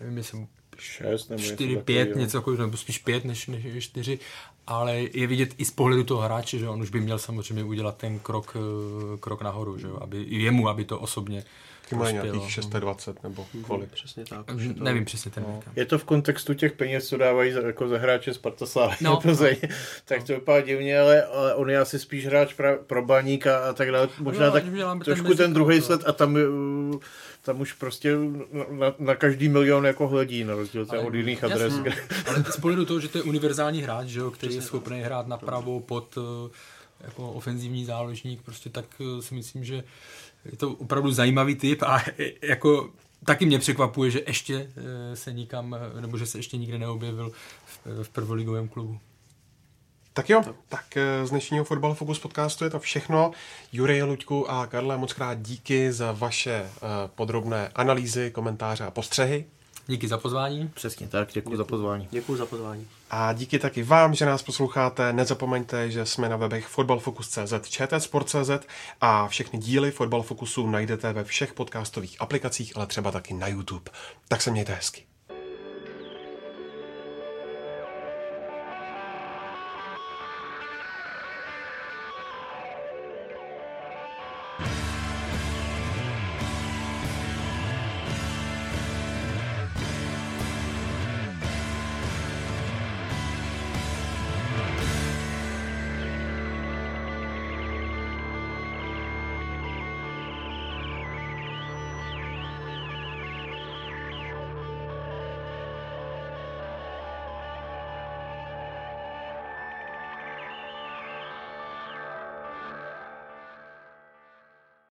Speaker 5: nevím, jestli
Speaker 3: 6 nebo
Speaker 5: 4, 5, něco takového, nebo spíš 5 než, než 4, ale je vidět i z pohledu toho hráče, že on už by měl samozřejmě udělat ten krok, eh, krok nahoru, že aby, jemu, aby to osobně
Speaker 4: Ty mají nějakých 620 nebo mhm, kolik?
Speaker 6: Přesně tak.
Speaker 5: To... Nevím přesně ten no.
Speaker 3: Je to v kontextu těch peněz, co dávají za, jako za hráče Sparta Slávy no, Plzeň, no. tak to vypadá divně, ale, ale on je asi spíš hráč pra, pro baníka a tak dále. Možná no, tak trošku ten, ten druhý sled a tam uh, tam už prostě na, na každý milion jako hledí, na rozdíl od jiných jasný. adres.
Speaker 5: Ale z pohledu toho, že to je univerzální hráč, že jo, který je schopný hrát napravo pod eh, jako ofenzivní záložník, prostě tak eh, si myslím, že je to opravdu zajímavý typ a eh, jako taky mě překvapuje, že ještě se nikam, nebo že se ještě nikde neobjevil v, v prvoligovém klubu.
Speaker 4: Tak jo, tak eh, z dnešního Fotbal Focus podcastu je to všechno. Jurej Luďku a Karle, moc krát díky za vaše eh, podrobné analýzy, komentáře a postřehy.
Speaker 5: Díky za pozvání.
Speaker 3: Přesně tak, děkuji, děkuji za pozvání.
Speaker 6: Děkuji za pozvání.
Speaker 4: A díky taky vám, že nás posloucháte. Nezapomeňte, že jsme na webech fotbalfokus.cz, čtsport.cz a všechny díly Fotbal Focusu najdete ve všech podcastových aplikacích, ale třeba taky na YouTube. Tak se mějte hezky.